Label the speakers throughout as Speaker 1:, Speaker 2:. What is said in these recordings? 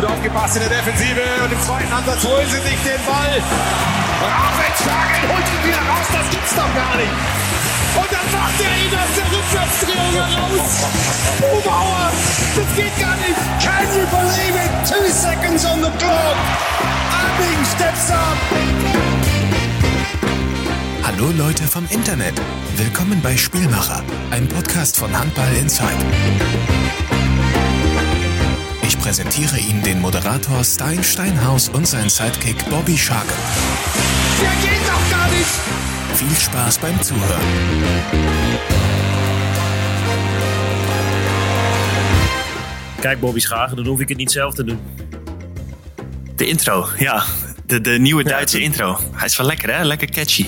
Speaker 1: gut aufgepasst in der Defensive und im zweiten Ansatz holen sie sich den Ball. Raffenshagen holt ihn wieder raus, das gibt's doch gar nicht. Und dann macht er ihn aus der Rückwärtsdrehung heraus. Bubauer, das geht gar nicht.
Speaker 2: Can you believe it? Two seconds on the clock. Abing steps up.
Speaker 3: Hallo Leute vom Internet. Willkommen bei Spielmacher, ein Podcast von Handball Insight. Ich präsentiere Ihnen den Moderator Stein Steinhaus und sein Sidekick Bobby Shark.
Speaker 2: Der geht doch gar nicht.
Speaker 3: Viel Spaß beim Zuhören.
Speaker 4: Kijk, Bobby Schagen, dan hoef ik het niet zelf te doen.
Speaker 5: De intro, ja. De, de nieuwe Duitse intro. Hij is wel lekker, hè? Lekker catchy.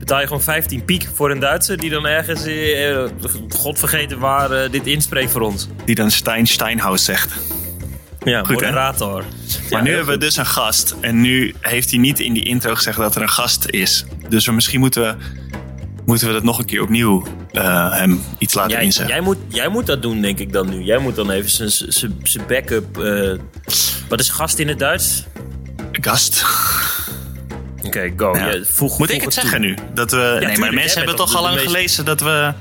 Speaker 4: Betaal je gewoon 15 piek voor een Duitser die dan ergens, eh, god vergeten waar, eh, dit inspreekt voor ons.
Speaker 5: Die dan Stein Steinhaus zegt.
Speaker 4: Ja,
Speaker 5: Goed,
Speaker 4: moderator.
Speaker 5: Maar
Speaker 4: Ja,
Speaker 5: nu hebben we dus een gast. En nu heeft hij niet in die intro gezegd dat er een gast is. Dus we, misschien moeten we, moeten we dat nog een keer opnieuw eh, hem iets laten
Speaker 4: Jij,
Speaker 5: inzeggen.
Speaker 4: jij, moet, jij moet dat doen, denk ik dan nu. Jij moet dan even zijn- backup. eh, wat is gast in het Duits?
Speaker 5: Gast.
Speaker 4: Oké, go.
Speaker 5: Ja.
Speaker 4: Ja, voeg,
Speaker 5: Moet
Speaker 4: voeg
Speaker 5: ik het
Speaker 4: toe.
Speaker 5: zeggen nu? Dat we, nee,
Speaker 4: tuurlijk,
Speaker 5: maar mensen hebben toch al lang
Speaker 4: meest-
Speaker 5: gelezen dat we,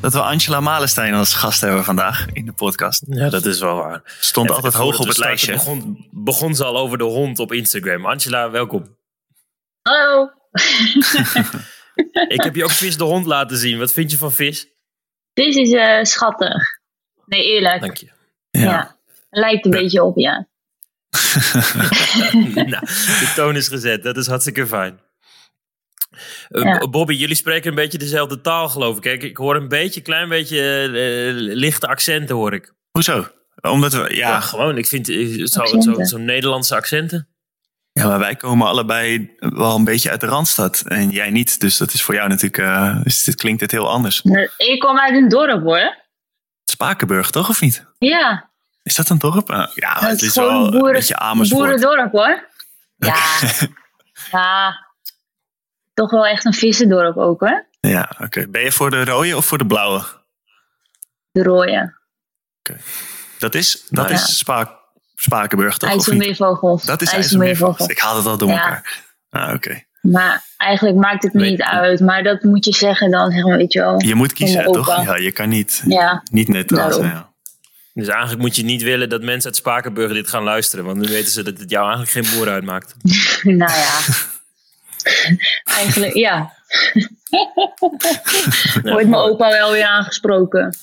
Speaker 5: dat we Angela Malenstein als gast hebben vandaag in de podcast.
Speaker 4: Ja, dat is wel waar.
Speaker 5: Stond
Speaker 4: Even
Speaker 5: altijd hoog op het lijstje.
Speaker 4: Begon, begon ze al over de hond op Instagram. Angela, welkom.
Speaker 6: Hallo.
Speaker 4: Ik heb je ook Vis de hond laten zien. Wat vind je van Vis?
Speaker 6: Dit is eh, schattig. Nee, eerlijk.
Speaker 4: Dank je.
Speaker 6: Ja. Lijkt een beetje op, ja.
Speaker 4: nou, de toon is gezet. Dat is hartstikke fijn. Eh,
Speaker 6: Ja.
Speaker 4: Bobby, jullie spreken een beetje dezelfde taal, geloof ik. Kijk, ik hoor een beetje, klein beetje eh, lichte accenten, hoor ik.
Speaker 5: Hoezo? Omdat we,
Speaker 4: Ja,
Speaker 5: ja,
Speaker 4: gewoon. Ik vind eh, zo, zo, zo'n Nederlandse accenten.
Speaker 5: Ja, maar wij komen allebei wel een beetje uit de Randstad. En jij niet. Dus dat is voor jou natuurlijk... eh, dus dit klinkt het heel anders.
Speaker 6: Ik kom uit een dorp, hoor.
Speaker 5: Spakenburg, toch? Of niet?
Speaker 6: Ja.
Speaker 5: Is dat een dorp? Ah, ja,
Speaker 6: Het
Speaker 5: het
Speaker 6: is
Speaker 5: wel
Speaker 6: een boeren-
Speaker 5: een beetje Amersfoort.
Speaker 6: Boerendorp, hoor. Ja. ja. Toch wel echt een vissendorp ook, hoor.
Speaker 5: Ja, oké. Ben je voor de rode of voor de blauwe?
Speaker 6: De rode.
Speaker 5: Dat is, dat
Speaker 4: Nou,
Speaker 5: is Spakenburg, toch?
Speaker 6: IJsselmeervogels.
Speaker 5: Dat is IJsselmeervogels. Ik haal het al door
Speaker 6: Ja.
Speaker 5: elkaar. Ah, oké.
Speaker 6: Maar eigenlijk maakt het niet uit. Maar dat moet je zeggen dan, zeg maar, weet je wel.
Speaker 5: Je moet kiezen, toch? Ja, je kan niet,
Speaker 6: Ja.
Speaker 5: niet neutraal zijn. Ja.
Speaker 4: Dus eigenlijk moet je niet willen dat mensen uit Spakenburg dit gaan luisteren. Want dan weten ze dat het jou eigenlijk geen boer uitmaakt.
Speaker 6: nou ja. Eigenlijk, ja. Wordt mijn opa wel weer aangesproken.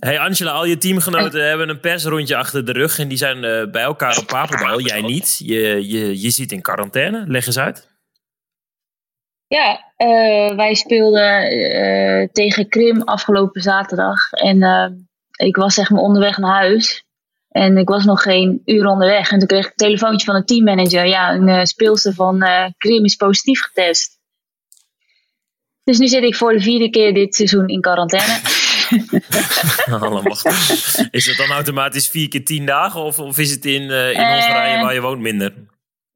Speaker 4: Hey Angela, al je teamgenoten hebben een persrondje achter de rug. En die zijn eh, bij elkaar op Papendal. Jij niet. Je, je, je zit in quarantaine. Leg eens uit.
Speaker 6: Ja, eh, wij speelden eh, tegen Krim afgelopen zaterdag. En eh, ik was zeg maar onderweg naar huis. En ik was nog geen uur onderweg. En toen kreeg ik een telefoontje van de teammanager. Ja, een speelster van Krim is positief getest. Dus nu zit ik voor de vierde keer dit seizoen in quarantaine.
Speaker 4: Allemaal. Is dat dan automatisch vier keer tien dagen? Of, of is het in, in
Speaker 6: Eh.
Speaker 4: Hongarije waar je woont minder?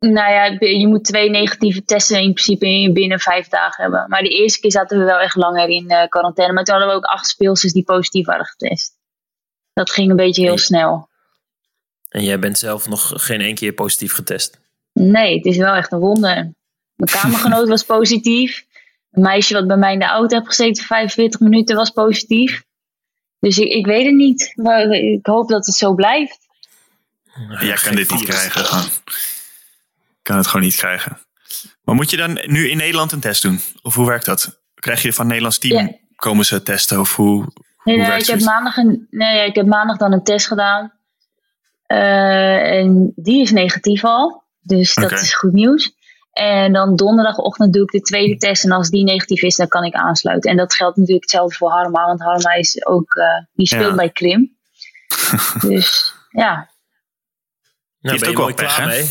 Speaker 6: Nou ja, je moet twee negatieve testen in principe binnen vijf dagen hebben. Maar de eerste keer zaten we wel echt langer in eh, quarantaine. Maar toen hadden we ook acht speelsters die positief waren getest. Dat ging een beetje heel snel.
Speaker 4: En jij bent zelf nog geen één keer positief getest.
Speaker 6: Nee, het is wel echt een wonder. Mijn kamergenoot was positief. Een meisje wat bij mij in de auto heeft gezeten 45 minuten was positief. Dus ik, ik weet het niet. Maar ik hoop dat het zo blijft.
Speaker 5: Jij kan dit niet krijgen. Gewoon. Kan het gewoon niet krijgen. Maar moet je dan nu in Nederland een test doen? Of hoe werkt dat? Krijg je van het Nederlands team,
Speaker 6: Ja.
Speaker 5: komen ze testen? Of hoe,
Speaker 6: Nee,
Speaker 5: hoe
Speaker 6: nee,
Speaker 5: werkt
Speaker 6: ik, heb maandag een, nee, ik heb maandag dan een test gedaan. Eh, en die is negatief al. Dus dat is goed nieuws. En dan donderdagochtend doe ik de tweede test. En als die negatief is, dan kan ik aansluiten. En dat geldt natuurlijk hetzelfde voor Harma. Want Harma is ook, eh, die speelt
Speaker 5: Ja.
Speaker 6: bij Krim. dus ja,
Speaker 4: Nou,
Speaker 5: heeft
Speaker 4: ben je
Speaker 5: ook wel
Speaker 4: klaar mee.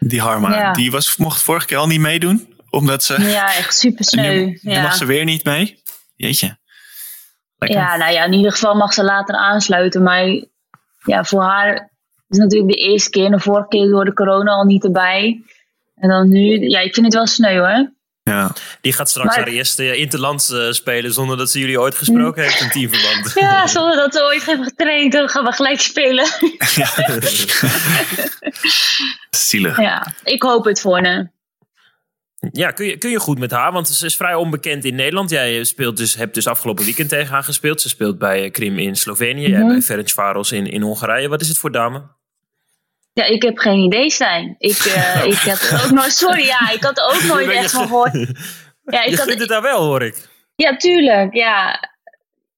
Speaker 5: Die Harma,
Speaker 6: Ja.
Speaker 5: die was, mocht vorige keer al niet meedoen. Omdat ze...
Speaker 6: ja echt super sneu.
Speaker 5: nu, nu
Speaker 6: Ja.
Speaker 5: mag ze weer niet mee. Jeetje. Lekker.
Speaker 6: ja, nou ja, in ieder geval mag ze later aansluiten. Maar ja, voor haar is het natuurlijk de eerste keer. En de vorige keer door de corona al niet erbij. En dan nu, ja, ik vind het wel sneu hoor.
Speaker 5: Ja.
Speaker 4: Die gaat straks
Speaker 6: Maar-
Speaker 4: haar eerste interlands eh, spelen zonder dat ze jullie ooit gesproken heeft in teamverband.
Speaker 6: Ja, zonder dat we ooit hebben getraind, dan gaan we gelijk spelen.
Speaker 5: Zielig.
Speaker 6: Ja, ik hoop het voor haar.
Speaker 4: Ja, kun je, kun je goed met haar, want ze is vrij onbekend in Nederland. Jij speelt dus, hebt dus afgelopen weekend tegen haar gespeeld. Ze speelt bij eh, Krim in Slovenië, jij
Speaker 6: Mhm.
Speaker 4: bij Ferencvaros in, in Hongarije. Wat is het voor dame?
Speaker 6: Ja, ik heb geen idee, Stijn. Ik, eh, ik had er ook nooit, sorry, ja, ik had er ook nooit echt van
Speaker 4: ge-
Speaker 6: gehoord. Ja, ik
Speaker 4: je
Speaker 6: had,
Speaker 4: het daar wel, hoor ik.
Speaker 6: ja, tuurlijk, ja.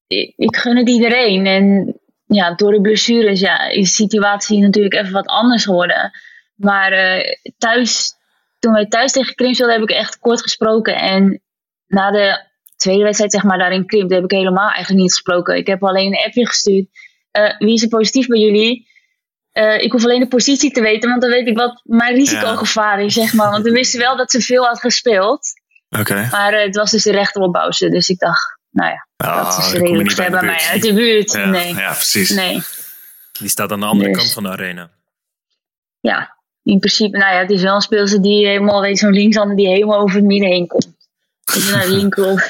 Speaker 6: Ik, ik gun het iedereen. En ja, door de blessures ja, is de situatie natuurlijk even wat anders geworden. Maar eh, thuis, toen wij thuis tegen Krim speelden, heb ik echt kort gesproken. En na de tweede wedstrijd, zeg maar, daar in Krim, heb ik helemaal eigenlijk niet gesproken. Ik heb alleen een appje gestuurd. Eh, wie is er positief bij jullie? Eh, ik hoef alleen de positie te weten, want dan weet ik wat mijn risicogevaar is, zeg maar. Want we wisten wel dat ze veel had gespeeld.
Speaker 5: Oké.
Speaker 6: Maar eh, het was dus de rechteropbouwse. Dus ik dacht, nou ja,
Speaker 5: Ah,
Speaker 6: dat is redelijk
Speaker 5: bij
Speaker 6: ver bij mij uit de buurt.
Speaker 5: Ja,
Speaker 6: Nee,
Speaker 5: ja, precies.
Speaker 6: nee.
Speaker 4: Die staat aan de andere
Speaker 6: Dus.
Speaker 4: kant van de arena.
Speaker 6: Ja, in principe, nou ja, het is wel een speelster die helemaal, weet zo'n linksander die helemaal over het midden heen komt. Dus naar de winkel.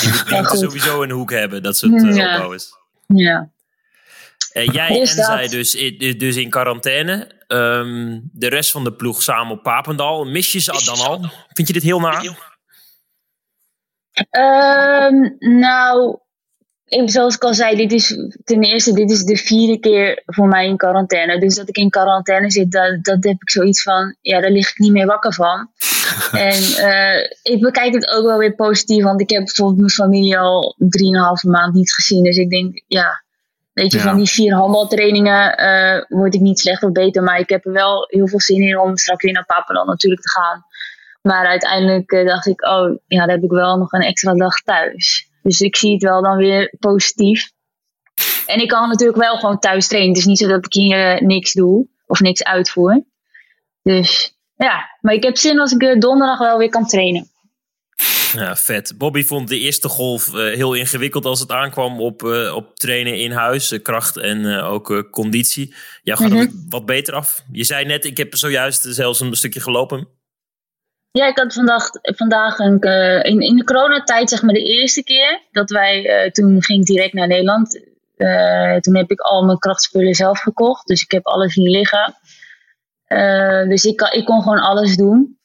Speaker 4: Die moet
Speaker 6: Ja,
Speaker 4: sowieso een hoek hebben, dat soort eh,
Speaker 6: Ja.
Speaker 4: opbouw is.
Speaker 6: ja.
Speaker 4: Eh, jij
Speaker 6: Dus
Speaker 4: en
Speaker 6: dat.
Speaker 4: zij dus, in- dus in quarantaine. Ehm, de rest van de ploeg samen op Papendal. Mis je ze dan al? Vind je dit heel naar?
Speaker 6: Ehm, nou, zoals ik al zei, dit is ten eerste dit is de vierde keer voor mij in quarantaine. Dus dat ik in quarantaine zit, dat, dat heb ik zoiets van, ja, daar lig ik niet meer wakker van. en eh, ik bekijk het ook wel weer positief, want ik heb bijvoorbeeld mijn familie al drieënhalve maand niet gezien. Dus ik denk, ja, weet je,
Speaker 5: Ja.
Speaker 6: van die vier handbaltrainingen eh, word ik niet slecht of beter. Maar ik heb er wel heel veel zin in om straks weer naar Papendal natuurlijk te gaan. Maar uiteindelijk eh, dacht ik, oh ja, dan heb ik wel nog een extra dag thuis. Dus ik zie het wel dan weer positief. En ik kan natuurlijk wel gewoon thuis trainen. Het is niet zo dat ik hier eh, niks doe of niks uitvoer. Dus ja, maar ik heb zin als ik donderdag wel weer kan trainen.
Speaker 4: Ja, vet. Bobby vond de eerste golf eh, heel ingewikkeld als het aankwam op, eh, op trainen in huis. eh, kracht en ook conditie. Jou gaat het wat beter af. Je zei net, ik heb zojuist zelfs een stukje gelopen.
Speaker 6: Ja, ik had vandaag, vandaag een, in, in de coronatijd, zeg maar de eerste keer dat wij, toen ging ik direct naar Nederland. Toen heb ik al mijn krachtspullen zelf gekocht. Dus ik heb alles hier liggen. Dus ik, kan, ik kon gewoon alles doen.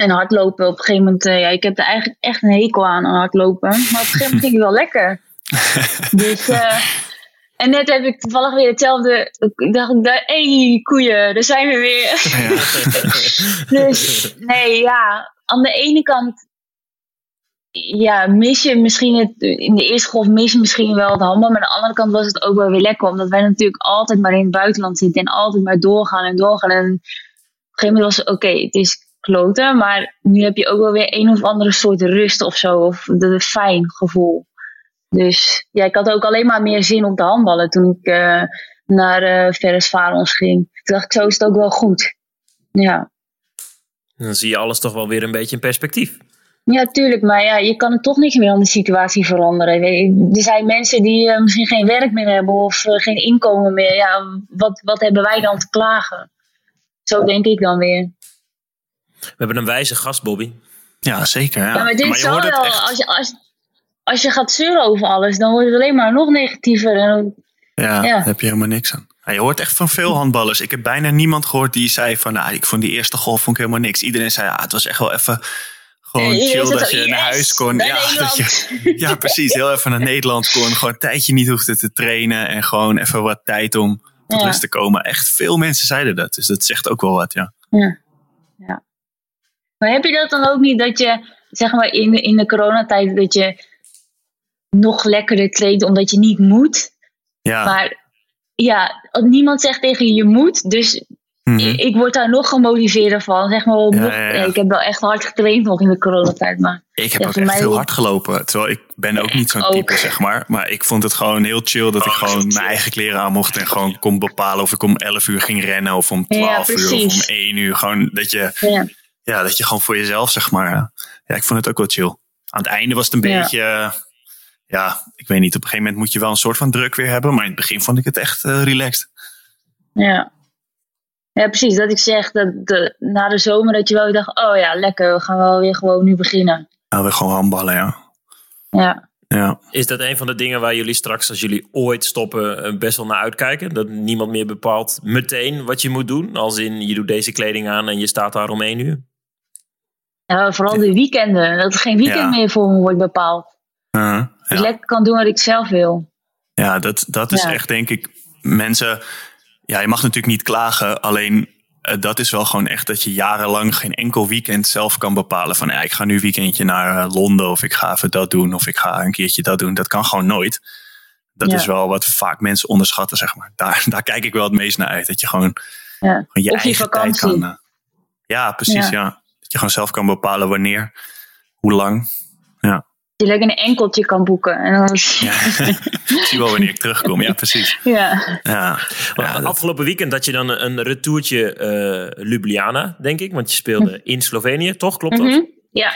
Speaker 6: En hardlopen op een gegeven moment, eh, ja, ik heb er eigenlijk echt een hekel aan, aan hardlopen. Maar op een gegeven moment ging het wel lekker. dus, eh, en net heb ik toevallig weer hetzelfde. Ik dacht, hé, hey, koeien, daar zijn we weer. Dus nee, ja, aan de ene kant ja, mis je misschien het, in de eerste golf mis je misschien wel het handbal, maar aan de andere kant was het ook wel weer lekker, omdat wij natuurlijk altijd maar in het buitenland zitten en altijd maar doorgaan en doorgaan. En op een gegeven moment was het oké, het is kloten, maar nu heb je ook wel weer een of andere soort rust of zo, of een fijn gevoel. Dus ja, ik had ook alleen maar meer zin op de handballen toen ik eh, naar uh, Ferres ging. Toen dacht ik, zo is het ook wel goed. Ja.
Speaker 4: Dan zie je alles toch wel weer een beetje in perspectief.
Speaker 6: Ja, tuurlijk. Maar ja, je kan het toch niet meer aan de situatie veranderen. Er zijn mensen die uh, misschien geen werk meer hebben of uh, geen inkomen meer. Ja, wat, wat hebben wij dan te klagen? Zo denk ik dan weer.
Speaker 4: We hebben een wijze gast, Bobby.
Speaker 5: Ja, zeker. Ja,
Speaker 6: ja maar dit
Speaker 5: maar
Speaker 6: is wel als je, als, als je gaat zeuren over alles, dan wordt het alleen maar nog negatiever. En,
Speaker 5: ja, ja, daar heb je helemaal niks aan. Ja, je hoort echt van veel handballers. Ik heb bijna niemand gehoord die zei van, nou, ik vond die eerste golf vond ik helemaal niks. Iedereen zei, ja, het was echt wel even gewoon chill dat je
Speaker 6: yes,
Speaker 5: naar huis kon. Ja, dat je, ja, precies. Heel even naar Nederland kon. Gewoon een tijdje niet hoefde te trainen. En gewoon even wat tijd om tot
Speaker 6: Ja.
Speaker 5: rust te komen. Echt veel mensen zeiden dat. Dus dat zegt ook wel wat. Ja.
Speaker 6: ja. Maar heb je dat dan ook niet dat je, zeg maar in de, in de coronatijd, dat je nog lekkerder traint omdat je niet moet?
Speaker 5: Ja,
Speaker 6: Maar ja, niemand zegt tegen je je moet, dus
Speaker 5: mhm.
Speaker 6: ik, ik word daar nog gemotiveerder van. Zeg maar, wel
Speaker 5: Ja,
Speaker 6: nog,
Speaker 5: ja, ja.
Speaker 6: Ik heb wel echt hard getraind nog in de coronatijd, maar
Speaker 5: Ik heb ook echt
Speaker 6: mij ook.
Speaker 5: hard gelopen. Terwijl ik ben ook niet zo'n type, zeg maar. Maar ik vond het gewoon heel chill dat ik gewoon mijn eigen kleren aan mocht. En gewoon kon bepalen of ik om 11 uur ging rennen. Of om 12 uur of om 1 uur. Gewoon dat je,
Speaker 6: ja.
Speaker 5: dat je gewoon voor jezelf, zeg maar. Ja, ja ik vond het ook wel chill. Aan het einde was het een
Speaker 6: Ja.
Speaker 5: beetje... eh, Ja, ik weet niet. Op een gegeven moment moet je wel een soort van druk weer hebben. Maar in het begin vond ik het echt eh, relaxed.
Speaker 6: Ja. Ja, precies. Dat ik zeg dat de, na de zomer dat je wel weer dacht, oh ja, lekker, we gaan wel weer gewoon nu beginnen.
Speaker 5: Nou, we gewoon handballen, ja.
Speaker 6: Ja.
Speaker 5: Ja,
Speaker 4: Is dat een van de dingen waar jullie straks, als jullie ooit stoppen, eh, best wel naar uitkijken? Dat niemand meer bepaalt meteen wat je moet doen? Als in, je doet deze kleding aan en je staat daar om één uur?
Speaker 6: Ja vooral de weekenden. Dat er geen weekend
Speaker 5: Ja.
Speaker 6: meer voor me wordt bepaald.
Speaker 5: Uh,
Speaker 6: Dat ik
Speaker 5: ja.
Speaker 6: lekker kan doen wat ik zelf wil.
Speaker 5: ja dat, dat is
Speaker 6: Ja.
Speaker 5: echt, denk ik, mensen... Ja, je mag natuurlijk niet klagen, alleen eh, dat is wel gewoon echt dat je jarenlang geen enkel weekend zelf kan bepalen. Van ja, ik ga nu een weekendje naar eh, Londen of ik ga even dat doen of ik ga een keertje dat doen. Dat kan gewoon nooit. Dat
Speaker 6: Ja.
Speaker 5: is wel wat vaak mensen onderschatten, zeg maar. Daar, daar kijk ik wel het meest naar uit. Dat je gewoon,
Speaker 6: Ja.
Speaker 5: gewoon je
Speaker 6: Of je
Speaker 5: eigen tijd kan... eh, ja, precies,
Speaker 6: Ja.
Speaker 5: Je gewoon zelf kan bepalen wanneer, hoe lang. Ja.
Speaker 6: Dat je lekker een enkeltje kan boeken. En dan
Speaker 5: ja. ik zie wel wanneer ik terugkom. Ja, precies.
Speaker 6: ja.
Speaker 5: Ja.
Speaker 4: Afgelopen weekend had je dan een, retourtje eh, Ljubljana, denk ik. Want je speelde in Slovenië, toch? Klopt dat?
Speaker 6: Mhm. Ja.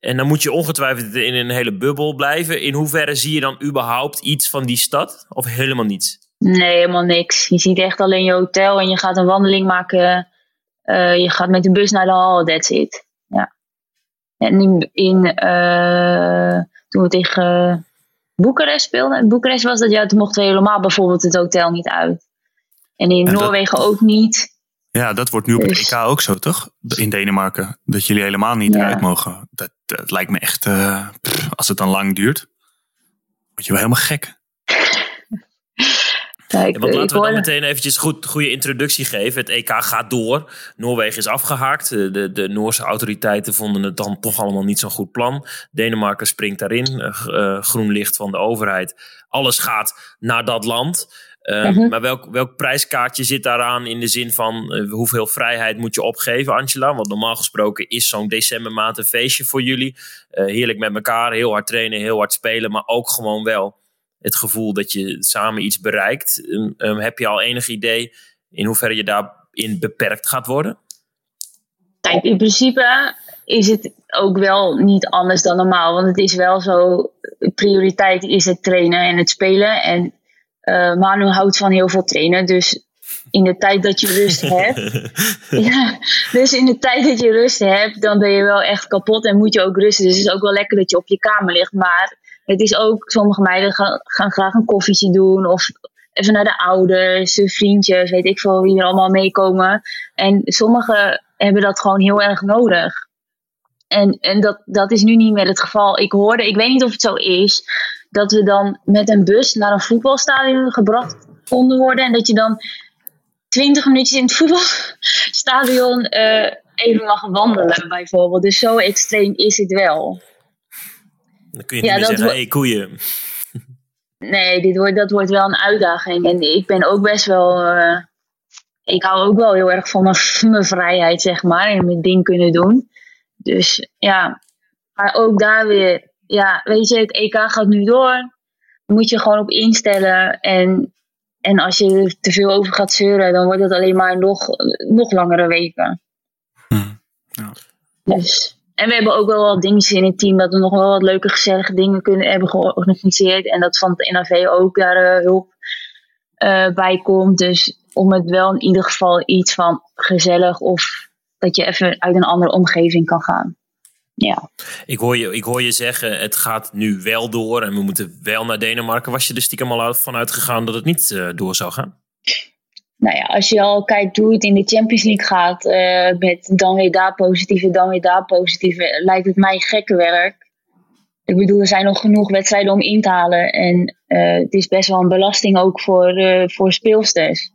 Speaker 4: En dan moet je ongetwijfeld in een hele bubbel blijven. In hoeverre zie je dan überhaupt iets van die stad? Of helemaal niets?
Speaker 6: Nee, helemaal niks. Je ziet echt alleen je hotel en je gaat een wandeling maken. Eh, je gaat met de bus naar de hal, that's it. Ja. En in, in eh, toen we tegen Boekarest speelden, in Boekarest was dat, ja, toen mochten we helemaal bijvoorbeeld het hotel niet uit. En in
Speaker 5: En dat-
Speaker 6: Noorwegen ook niet.
Speaker 5: Ja, dat wordt nu op het
Speaker 6: Dus-
Speaker 5: EK ook zo, toch? In Denemarken. Dat jullie helemaal niet
Speaker 6: Ja.
Speaker 5: eruit mogen. Dat, dat lijkt me echt... eh, pff, als het dan lang duurt, word je wel helemaal gek.
Speaker 6: Ja, ik,
Speaker 4: want laten we dan meteen eventjes goed goede introductie geven. Het EK gaat door. Noorwegen is afgehaakt. Eh, De, de Noorse autoriteiten vonden het dan toch allemaal niet zo'n goed plan. Denemarken springt daarin. Eh, eh, groen licht van de overheid. Alles gaat naar dat land.
Speaker 6: Mhm.
Speaker 4: Maar welk, welk prijskaartje zit daaraan in de zin van hoeveel vrijheid moet je opgeven, Angela? Want normaal gesproken is zo'n decembermaand een feestje voor jullie. Heerlijk met elkaar, heel hard trainen, heel hard spelen, maar ook gewoon wel het gevoel dat je samen iets bereikt. Um, um, heb je al enig idee in hoeverre je daarin beperkt gaat worden?
Speaker 6: Kijk, in principe is het ook wel niet anders dan normaal. Want het is wel zo, prioriteit is het trainen en het spelen. En eh, Manu houdt van heel veel trainen. Dus in de tijd dat je rust hebt. ja, dus in de tijd dat je rust hebt, dan ben je wel echt kapot en moet je ook rusten. Dus het is ook wel lekker dat je op je kamer ligt. Maar het is ook, sommige meiden gaan, gaan graag een koffietje doen. Of even naar de ouders, hun vriendjes, weet ik veel wie er allemaal meekomen. En sommigen hebben dat gewoon heel erg nodig. En, en dat, dat is nu niet meer het geval. Ik hoorde, ik weet niet of het zo is, dat we dan met een bus naar een voetbalstadion gebracht konden worden. En dat je dan twintig minuutjes in het voetbalstadion eh, even mag wandelen, bijvoorbeeld. Dus zo extreem is het wel.
Speaker 4: Dan kun je niet
Speaker 6: Ja,
Speaker 4: meer
Speaker 6: dat
Speaker 4: zeggen, hé hey, koeien.
Speaker 6: Nee, dit wordt, dat wordt wel een uitdaging. En ik ben ook best wel. eh, ik hou ook wel heel erg van mijn, mijn vrijheid, zeg maar. En mijn ding kunnen doen. Dus ja. Maar ook daar weer. Ja, weet je, het EK gaat nu door. Moet je gewoon op instellen. En, en als je er te veel over gaat zeuren, dan wordt het alleen maar nog, nog langere weken.
Speaker 5: Hm, ja.
Speaker 6: Dus. En we hebben ook wel wat dingetjes in het team dat we nog wel wat leuke, gezellige dingen kunnen hebben georganiseerd. En dat van het NAV ook daar eh, hulp eh, bij komt. Dus om het wel in ieder geval iets van gezellig of dat je even uit een andere omgeving kan gaan. Ja.
Speaker 4: Ik hoor, je, ik hoor je zeggen, het gaat nu wel door en we moeten wel naar Denemarken. Was je er stiekem al vanuit gegaan dat het niet eh, door zou gaan?
Speaker 6: Nou ja, als je al kijkt hoe het in de Champions League gaat, eh, met dan weer daar positieve, dan weer daar positieve, lijkt het mij gekke werk. Ik bedoel, er zijn nog genoeg wedstrijden om in te halen. En eh, het is best wel een belasting ook voor, eh, voor speelsters.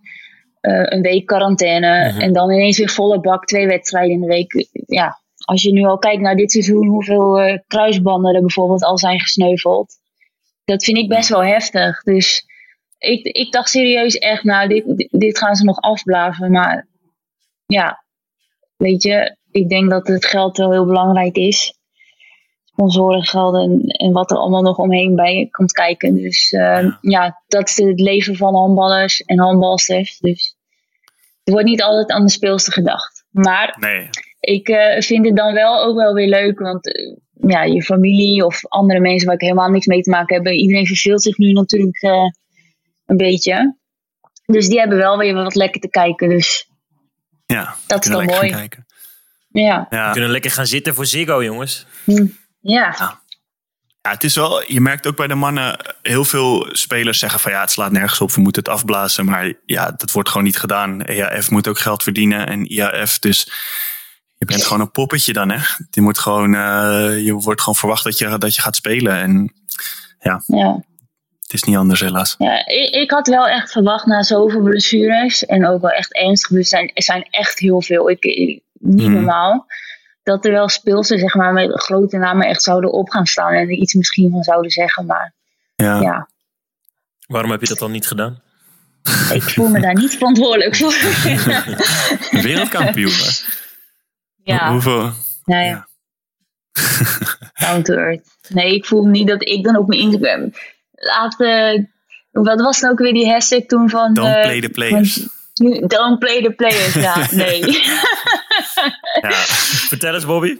Speaker 6: Een week quarantaine
Speaker 4: Mhm.
Speaker 6: en dan ineens weer volle bak, twee wedstrijden in de week. Ja, als je nu al kijkt naar dit seizoen, hoeveel kruisbanden er bijvoorbeeld al zijn gesneuveld. Dat vind ik best wel heftig. Dus ik, ik dacht serieus echt, nou, dit, dit- gaan ze nog afblazen. Maar ja, weet je, ik denk dat het geld wel heel belangrijk is. Sponsorengelden en, en wat er allemaal nog omheen bij komt kijken. Dus eh, ja. dat is het leven van handballers en handbalsters. Dus er wordt niet altijd aan de speelster gedacht. Maar
Speaker 5: Nee,
Speaker 6: ik eh, vind het dan wel ook wel weer leuk, want eh, ja, je familie of andere mensen waar ik helemaal niks mee te maken heb, iedereen verveelt zich nu natuurlijk eh, een beetje. Dus die hebben wel weer wat lekker te kijken. Dus
Speaker 5: Ja,
Speaker 6: Dat is
Speaker 5: kunnen
Speaker 6: wel
Speaker 5: lekker
Speaker 6: mooi.
Speaker 5: kijken.
Speaker 6: Ja.
Speaker 5: Ja.
Speaker 4: We kunnen lekker gaan zitten voor Ziggo, jongens.
Speaker 6: Ja.
Speaker 5: Ja, het is wel, je merkt ook bij de mannen, heel veel spelers zeggen van ja, het slaat nergens op, we moeten het afblazen. Maar ja, dat wordt gewoon niet gedaan. EAF moet ook geld verdienen en IAF, dus je bent gewoon een poppetje dan, hè. Je, moet gewoon, eh, je wordt gewoon verwacht dat je, dat je gaat spelen en
Speaker 6: ja.
Speaker 5: Het is niet anders helaas.
Speaker 6: Ja, ik, ik had wel echt verwacht na zoveel blessures en ook wel echt ernstig blessures zijn, er zijn echt heel veel. Ik, ik- niet
Speaker 5: Mhm.
Speaker 6: normaal. Dat er wel speelsters zeg maar met grote namen echt zouden op gaan staan en er iets misschien van zouden zeggen, maar
Speaker 5: Ja,
Speaker 6: ja,
Speaker 4: Waarom heb je dat dan niet gedaan?
Speaker 6: ik voel me daar niet verantwoordelijk voor.
Speaker 5: wereldkampioen. hè.
Speaker 6: ja,
Speaker 5: Hoeveel?
Speaker 6: nou ja.
Speaker 5: ja.
Speaker 6: Down to earth. Nee, ik voel niet dat ik dan op mijn Instagram laat. eh, wat was dan ook weer die hashtag toen van?
Speaker 5: Don't
Speaker 6: eh,
Speaker 5: play the players.
Speaker 6: van- Don't play the players. Ja, nee.
Speaker 5: Ja.
Speaker 4: Vertel eens, Bobby.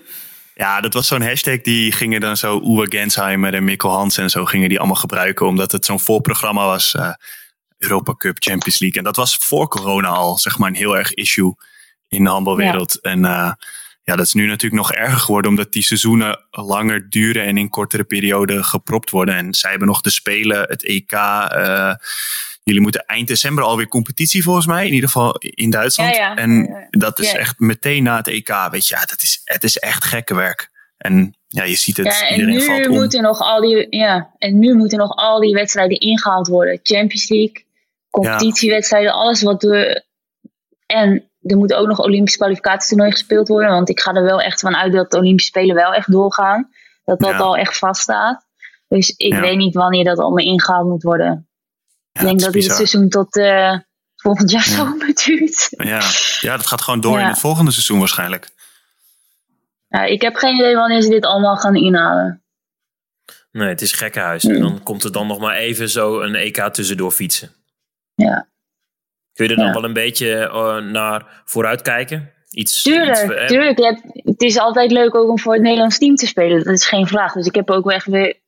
Speaker 5: Ja, dat was zo'n hashtag. Die gingen dan zo Uwe Gensheimer en Mikkel Hansen en zo gingen die allemaal gebruiken. Omdat het zo'n voorprogramma was. eh, Europa Cup, Champions League. En dat was voor corona al, zeg maar, een heel erg issue in de handbalwereld. En eh, ja, dat is nu natuurlijk nog erger geworden. Omdat die seizoenen langer duren en in kortere perioden gepropt worden. En zij hebben nog de Spelen, het EK. eh, jullie moeten eind december alweer competitie volgens mij. In ieder geval in Duitsland.
Speaker 6: Ja, ja.
Speaker 5: En dat is echt meteen na het EK. Weet je, ja, dat is, het is echt gekke werk. En ja, je ziet het,
Speaker 6: Ja, en
Speaker 5: valt
Speaker 6: nu,
Speaker 5: om.
Speaker 6: moeten nog al die, ja, en nu moeten nog al die wedstrijden ingehaald worden. Champions League, competitiewedstrijden, alles wat er. En er moet ook nog Olympisch kwalificatietoernooi gespeeld worden. Want ik ga er wel echt van uit dat de Olympische Spelen wel echt doorgaan. Dat dat
Speaker 5: Ja.
Speaker 6: al echt vaststaat. Dus ik
Speaker 5: Ja.
Speaker 6: weet niet wanneer dat allemaal ingehaald moet worden.
Speaker 5: Ja,
Speaker 6: ik denk dat dit het seizoen tot eh, volgend jaar
Speaker 5: Ja.
Speaker 6: zomer duurt.
Speaker 5: Ja, ja, dat gaat gewoon door
Speaker 6: Ja.
Speaker 5: in het volgende seizoen waarschijnlijk.
Speaker 6: Ja, ik heb geen idee wanneer ze dit allemaal gaan inhalen.
Speaker 4: Nee, het is gekkenhuis. En dan komt er dan nog maar even zo een EK tussendoor fietsen.
Speaker 6: Ja.
Speaker 4: Kun je er dan
Speaker 6: Ja.
Speaker 4: wel een beetje eh, naar vooruit kijken? Iets,
Speaker 6: Tuurlijk,
Speaker 4: iets, eh,
Speaker 6: tuurlijk. Hebt- het is altijd leuk ook om voor het Nederlands team te spelen. Dat is geen vraag. Dus ik heb ook wel echt weer...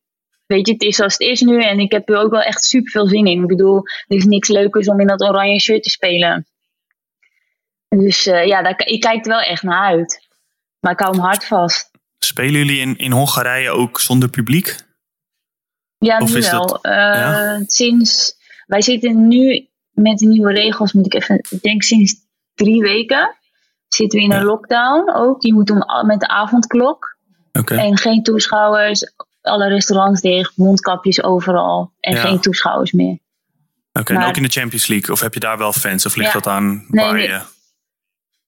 Speaker 6: Weet je, het is zoals het is nu. En ik heb er ook wel echt super veel zin in. Ik bedoel, er is niks leukers om in dat oranje shirt te spelen. Dus eh, ja, daar, ik kijk er wel echt naar uit. Maar ik hou hem hard vast.
Speaker 5: Spelen jullie in, in Hongarije ook zonder publiek?
Speaker 6: Ja,
Speaker 5: Of
Speaker 6: nu wel.
Speaker 5: dat-
Speaker 6: Eh,
Speaker 5: ja?
Speaker 6: Sinds... Wij zitten nu met de nieuwe regels, moet ik even... Ik denk sinds drie weken zitten we in een
Speaker 5: Ja.
Speaker 6: lockdown ook. Je moet om, met de avondklok. En geen toeschouwers, alle restaurants dicht, mondkapjes overal. En
Speaker 5: Ja.
Speaker 6: geen toeschouwers meer.
Speaker 5: Oké, en ook in de Champions League? Of heb je daar wel fans? Of ligt
Speaker 6: Ja.
Speaker 5: dat aan
Speaker 6: Nee,
Speaker 5: waar
Speaker 6: nee.
Speaker 5: je...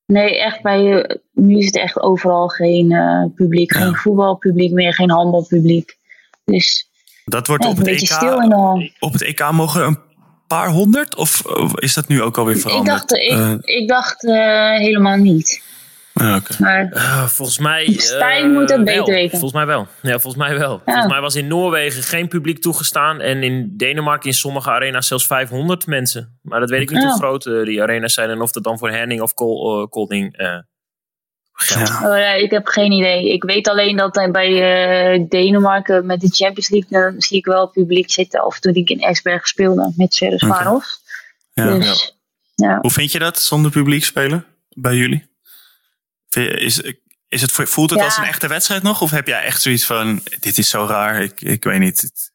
Speaker 6: Nee, echt bij, nu is het echt overal geen eh, publiek. Geen voetbalpubliek meer, geen handbalpubliek. Dus
Speaker 5: Dat wordt op
Speaker 6: een
Speaker 5: het,
Speaker 6: beetje
Speaker 5: EK,
Speaker 6: stil in de hal.
Speaker 5: op het EK mogen een paar honderd? Of of is dat nu ook alweer
Speaker 6: Ik
Speaker 5: veranderd?
Speaker 6: dacht, ik,
Speaker 5: Eh,
Speaker 6: ik dacht eh, helemaal niet.
Speaker 5: ah.
Speaker 6: Maar
Speaker 4: eh, volgens mij.
Speaker 6: Stijn
Speaker 4: eh,
Speaker 6: moet dat
Speaker 4: wel.
Speaker 6: beter weten.
Speaker 4: Volgens mij wel. Ja, volgens mij wel. Volgens mij was in Noorwegen geen publiek toegestaan. En in Denemarken in sommige arena's zelfs 500 mensen. Maar dat weet ik niet
Speaker 6: Ja.
Speaker 4: hoe groot eh, die arena's zijn. En of dat dan voor Henning of Kol, eh, Kolding eh.
Speaker 5: Ja.
Speaker 6: oh, ja, ik heb geen idee. Ik weet alleen dat eh, bij eh, Denemarken met de Champions League... dan zie ik wel publiek zitten. Of toen ik in Esberg speelde met Sverres
Speaker 5: Oké.
Speaker 6: Varos.
Speaker 5: Ja.
Speaker 6: Dus ja.
Speaker 5: Hoe vind je dat zonder publiek spelen bij jullie? Is, is het, voelt het
Speaker 6: Ja.
Speaker 5: als een echte wedstrijd nog? Of heb jij echt zoiets van: dit is zo raar, ik, ik weet niet.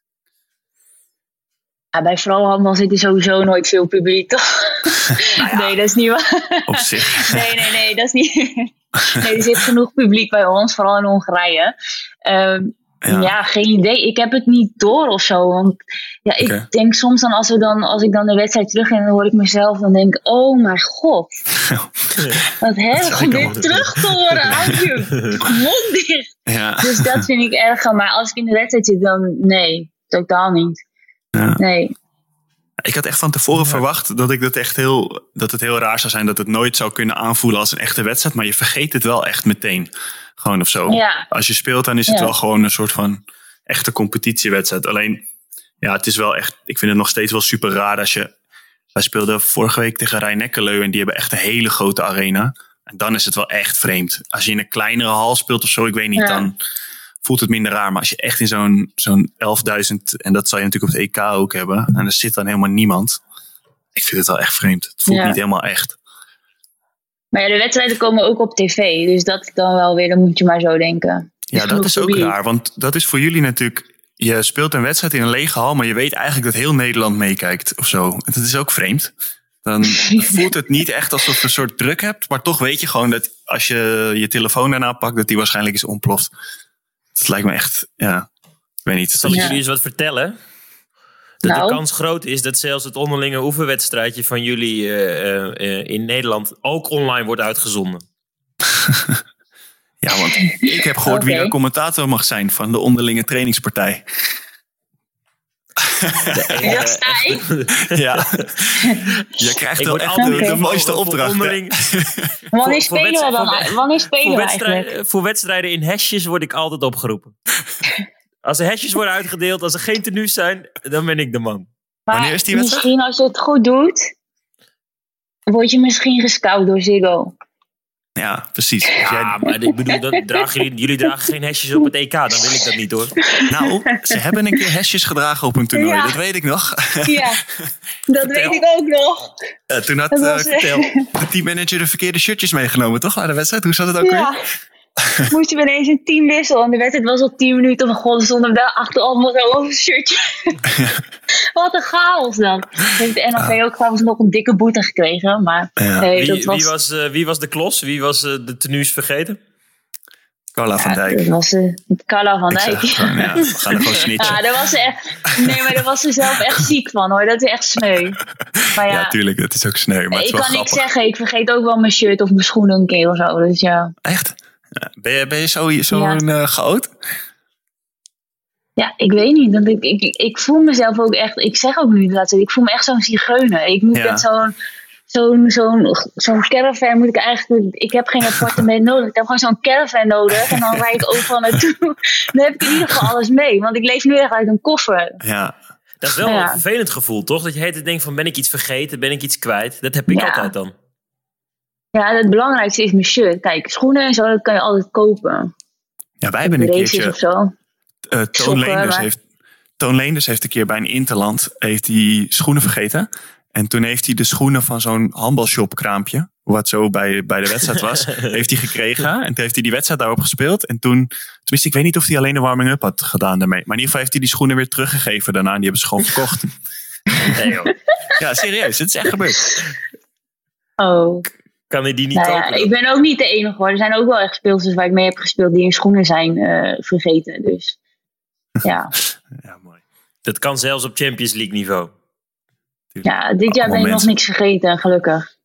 Speaker 6: Ja, bij vrouwenhandbal zit er sowieso nooit veel publiek, toch?
Speaker 5: Nou
Speaker 6: Nee, dat is niet waar.
Speaker 5: Op zich.
Speaker 6: Nee, nee, nee, dat is niet. Nee, er zit genoeg publiek bij ons, vooral in Hongarije. Ehm,
Speaker 5: Ja.
Speaker 6: ja. geen idee. Ik heb het niet door of zo. Want ja, ik denk soms dan als, we dan, als ik dan de wedstrijd terug en dan hoor ik mezelf, dan denk ik, oh mijn god. Wat heb om dit terug te horen? Je mond dicht.
Speaker 5: Ja.
Speaker 6: Dus dat vind ik erger. Maar als ik in de wedstrijd zit, dan nee, totaal niet.
Speaker 5: Ja.
Speaker 6: Nee.
Speaker 5: Ik had echt van tevoren verwacht dat, ik dat, echt heel, dat het heel raar zou zijn. Dat het nooit zou kunnen aanvoelen als een echte wedstrijd. Maar je vergeet het wel echt meteen. Gewoon of zo.
Speaker 6: Ja.
Speaker 5: Als je speelt, dan is het
Speaker 6: Ja.
Speaker 5: wel gewoon een soort van echte competitiewedstrijd. Alleen, ja, het is wel echt. Ik vind het nog steeds wel super raar als je. Wij speelden vorige week tegen rijn Nekkeleu en die hebben echt een hele grote arena. En dan is het wel echt vreemd. Als je in een kleinere hal speelt of zo, ik weet niet,
Speaker 6: Ja.
Speaker 5: dan voelt het minder raar. Maar als je echt in zo'n zo'n 11.000, en dat zal je natuurlijk op het EK ook hebben, en er zit dan helemaal niemand. Ik vind het wel echt vreemd. Het voelt
Speaker 6: Ja.
Speaker 5: niet helemaal echt.
Speaker 6: Maar ja, de wedstrijden komen ook op tv. Dus dat dan wel weer, dan moet je maar zo denken.
Speaker 5: Ja, dat is ook raar. Want dat is voor jullie natuurlijk... Je speelt een wedstrijd in een lege hal, maar je weet eigenlijk dat heel Nederland meekijkt of zo. Dat is ook vreemd. Dan voelt het niet echt alsof je een soort druk hebt. Maar toch weet je gewoon dat als je je telefoon daarna pakt, dat die waarschijnlijk is ontploft. Dat lijkt me echt, ja, ik weet niet.
Speaker 4: Zal ik jullie eens wat vertellen? Dat nou. de kans groot is dat zelfs het onderlinge oefenwedstrijdje van jullie uh, uh, in Nederland ook online wordt uitgezonden.
Speaker 5: ja, want ik heb gehoord okay. wie er commentator mag zijn van de onderlinge trainingspartij.
Speaker 6: Ja, sta ik.
Speaker 5: ja. Je krijgt wel echt de, de, mooiste opdracht.
Speaker 6: Wanneer spelen we dan? Wanneer spelen we eigenlijk?
Speaker 4: Voor wedstrijden in hesjes word ik altijd opgeroepen. Als er hesjes worden uitgedeeld, als er geen tenues zijn, dan ben ik de man.
Speaker 6: Maar Wanneer is die wedstrijd? Misschien als je het goed doet, word je misschien gescout door Ziggo.
Speaker 5: Ja, precies.
Speaker 4: Ja, maar ik bedoel, dan dragen jullie, jullie dragen geen hesjes op het EK, dan wil ik dat niet hoor.
Speaker 5: Nou, ze hebben een keer hesjes gedragen op een toernooi, ja. dat weet ik nog.
Speaker 6: Ja, dat weet ik ook nog.
Speaker 5: Uh, toen had uh, de teammanager de verkeerde shirtjes meegenomen, toch? Naar de wedstrijd, hoe zat het ook
Speaker 6: ja. weer? moesten we ineens een team wisselen. En de wedstrijd was al 10 minuten. Van god, stonden we daar achter allemaal zo over een shirtje. Wat een chaos dan. Heeft de NLV ja. ook trouwens nog een dikke boete gekregen. Maar ja.
Speaker 4: wie,
Speaker 6: dat was...
Speaker 4: Wie, was, uh, wie was de klos? Wie was uh, de tenues vergeten?
Speaker 5: Carla van Dijk.
Speaker 6: Dat was uh, Carla van Dijk.
Speaker 5: Gewoon, ja, we gaan er gewoon snitchen.
Speaker 6: Ja, daar was ze echt, nee, maar daar was ze zelf echt ziek van hoor. Dat is echt sneu. Maar ja,
Speaker 5: ja tuurlijk, dat is ook sneu. Maar
Speaker 6: ik
Speaker 5: kan
Speaker 6: niet zeggen, ik vergeet ook wel mijn shirt of mijn schoenen een keer of zo. Dus ja.
Speaker 5: Echt? Ben je, ben je zo'n zo ja. uh, chaot?
Speaker 6: Ja, ik weet niet. Want ik, ik, ik voel mezelf ook echt. Ik zeg ook nu dat ik voel me echt zo'n zigeuner. Ik moet ja. met zo'n zo'n zo'n zo'n caravan moet ik eigenlijk. Ik heb geen appartement nodig. Ik heb gewoon zo'n caravan nodig. En dan rijd ik overal naartoe. Dan heb ik in ieder geval alles mee. Want ik leef nu echt uit een koffer.
Speaker 5: Ja.
Speaker 4: Dat is wel ja. een vervelend gevoel, toch? Dat je het denkt van ben ik iets vergeten, ben ik iets kwijt. Dat heb ik ja. altijd dan.
Speaker 6: Ja, het belangrijkste is mijn shirt. Kijk, schoenen en zo, dat kan je altijd kopen.
Speaker 5: Ja, wij hebben een keertje... Of zo. Uh, Toon, Leenders heeft, Toon Leenders heeft een keer bij een Interland heeft hij schoenen vergeten. En toen heeft hij de schoenen van zo'n handbalshop kraampje, wat zo bij, bij de wedstrijd was, heeft hij gekregen. En toen heeft hij die wedstrijd daarop gespeeld. En toen, tenminste, ik weet niet of hij alleen de warming-up had gedaan daarmee. Maar in ieder geval heeft hij die schoenen weer teruggegeven daarna. En die hebben ze gewoon verkocht.
Speaker 4: Nee, joh.
Speaker 5: Ja, serieus. Het is echt gebeurd.
Speaker 6: Oh
Speaker 4: kan hij die niet
Speaker 6: nou. Ja, ik ben ook niet de enige hoor. Er zijn ook wel echt speelsters waar ik mee heb gespeeld die in schoenen zijn uh, vergeten. Dus ja.
Speaker 5: ja, mooi.
Speaker 4: Dat kan zelfs op Champions League niveau.
Speaker 6: Ja, dit jaar ben ik nog niks vergeten, gelukkig.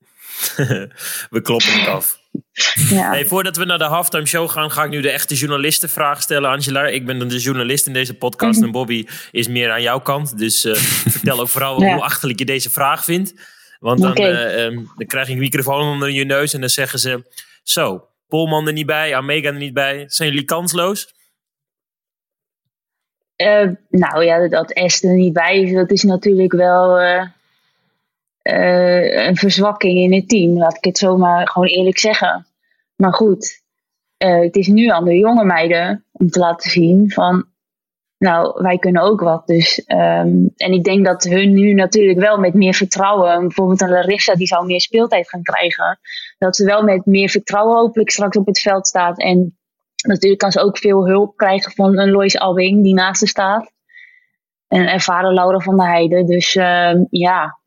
Speaker 4: we kloppen het af.
Speaker 6: Ja.
Speaker 4: Hey, voordat we naar de halftime show gaan, ga ik nu de echte journalistenvraag stellen, Angela. Ik ben de journalist in deze podcast
Speaker 6: Mhm.
Speaker 4: en Bobby is meer aan jouw kant. Dus uh, vertel ook vooral
Speaker 6: Ja.
Speaker 4: hoe achterlijk je deze vraag vindt. Want dan, eh, ehm, dan krijg je een microfoon onder je neus en dan zeggen ze... Zo, Polman er niet bij, Amega er niet bij. Zijn jullie kansloos?
Speaker 6: Eh, nou ja, dat Est er niet bij is, dat is natuurlijk wel eh, een verzwakking in het team. Laat ik het zomaar gewoon eerlijk zeggen. Maar goed, het is nu aan de jonge meiden om te laten zien van, nou, wij kunnen ook wat. Dus, ehm, en ik denk dat hun nu natuurlijk wel met meer vertrouwen, bijvoorbeeld een Larissa die zou meer speeltijd gaan krijgen, dat ze wel met meer vertrouwen hopelijk straks op het veld staat. En natuurlijk kan ze ook veel hulp krijgen van een Lois Albing die naast haar staat. En ervaren Laura van der Heijden. Dus ehm, ja,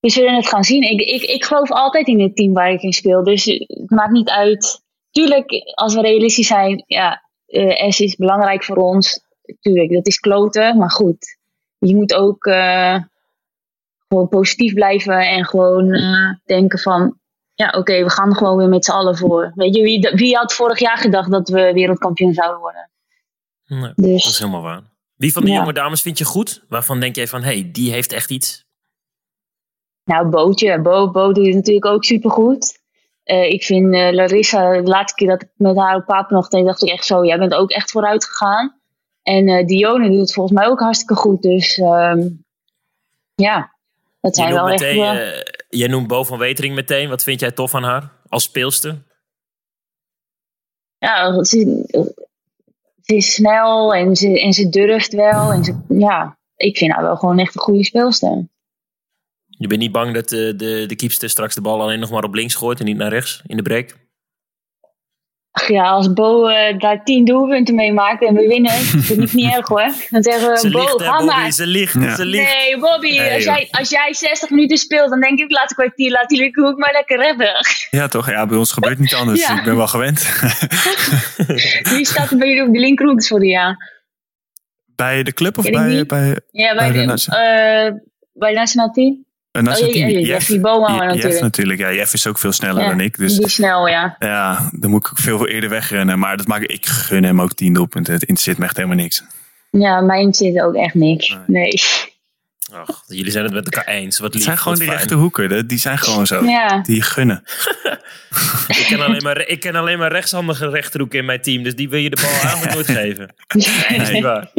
Speaker 6: we zullen het gaan zien. Ik, ik, ik geloof altijd in het team waar ik in speel. Dus het maakt niet uit. Tuurlijk, als we realistisch zijn, ja, eh S is belangrijk voor ons. Tuurlijk, dat is kloten, maar goed. Je moet ook eh, gewoon positief blijven en gewoon eh, denken van, ja, oké, we gaan er gewoon weer met z'n allen voor. Weet je, wie, wie had vorig jaar gedacht dat we wereldkampioen zouden worden?
Speaker 4: Nee,
Speaker 6: Dus-
Speaker 4: dat is helemaal waar. Wie van de
Speaker 6: Ja.
Speaker 4: jonge dames vind je goed? Waarvan denk jij van, hé, hey, die heeft echt iets?
Speaker 6: Nou, Bootje. Bo, Bo doet het natuurlijk ook supergoed. Eh ik vind eh, Larissa, de laatste keer dat ik met haar op paap nog deed, dacht ik echt zo, jij bent ook echt vooruit gegaan. En eh Dione doet het volgens mij ook hartstikke goed. Dus ehm, ja, dat zijn wel echt...
Speaker 4: meteen, eh, jij noemt Bo van Wetering meteen. Wat vind jij tof aan haar als speelster?
Speaker 6: ja, ze, ze is snel en ze, en ze durft wel. En ze, ja, ik vind haar wel gewoon echt een goede speelster.
Speaker 4: Je bent niet bang dat de, de, de keepster straks de bal alleen nog maar op links gooit en niet naar rechts in de break?
Speaker 6: Ach ja, als Bo eh, daar tien doelpunten mee maakt en we winnen, vind ik niet erg hoor. Dan zeggen we,
Speaker 4: Ze
Speaker 6: Bo,
Speaker 4: ligt, hè,
Speaker 6: ga
Speaker 4: Bobby,
Speaker 6: maar.
Speaker 4: ze ligt,
Speaker 5: Ja.
Speaker 4: ze ligt.
Speaker 6: Nee, Bobby,
Speaker 5: Nee,
Speaker 6: als, jij, als jij 60 minuten speelt, dan denk ik, laat een kwartier, laat die hoek maar lekker redden.
Speaker 5: Ja, toch? Ja, bij ons gebeurt niet anders.
Speaker 6: Ja.
Speaker 5: Ik ben wel gewend.
Speaker 6: Wie staat er bij jullie op de linkerhoek, sorry ja.
Speaker 5: bij de club of
Speaker 6: ik
Speaker 5: bij,
Speaker 6: niet.
Speaker 5: bij
Speaker 6: Ja, bij,
Speaker 5: Bij de
Speaker 6: eh, bij het nationaal team.
Speaker 5: Een nationaal
Speaker 6: Oh, ja,
Speaker 5: team?
Speaker 6: ja, Jeffrey Boman
Speaker 5: Je- Jeff
Speaker 6: natuurlijk.
Speaker 5: natuurlijk. Ja, Jeff is ook veel sneller
Speaker 6: Ja,
Speaker 5: dan ik. Dus
Speaker 6: Die snel, ja.
Speaker 5: ja, dan moet ik ook veel eerder wegrennen. Maar dat maak ik, ik gun hem ook tien doelpunten. Het interesseert me echt helemaal niks.
Speaker 6: Ja, mijn zit ook echt niks. Nee.
Speaker 4: Ach, jullie zijn het met elkaar eens. Wat
Speaker 5: Het
Speaker 4: lief,
Speaker 5: zijn gewoon die
Speaker 4: fijn.
Speaker 5: rechte hoeken. Die zijn gewoon zo.
Speaker 6: Ja.
Speaker 5: Die gunnen.
Speaker 4: Ik ken, alleen maar, ik ken alleen maar rechtshandige rechterhoeken in mijn team. Dus die wil je de bal eigenlijk nooit geven. Nee, dat is niet waar.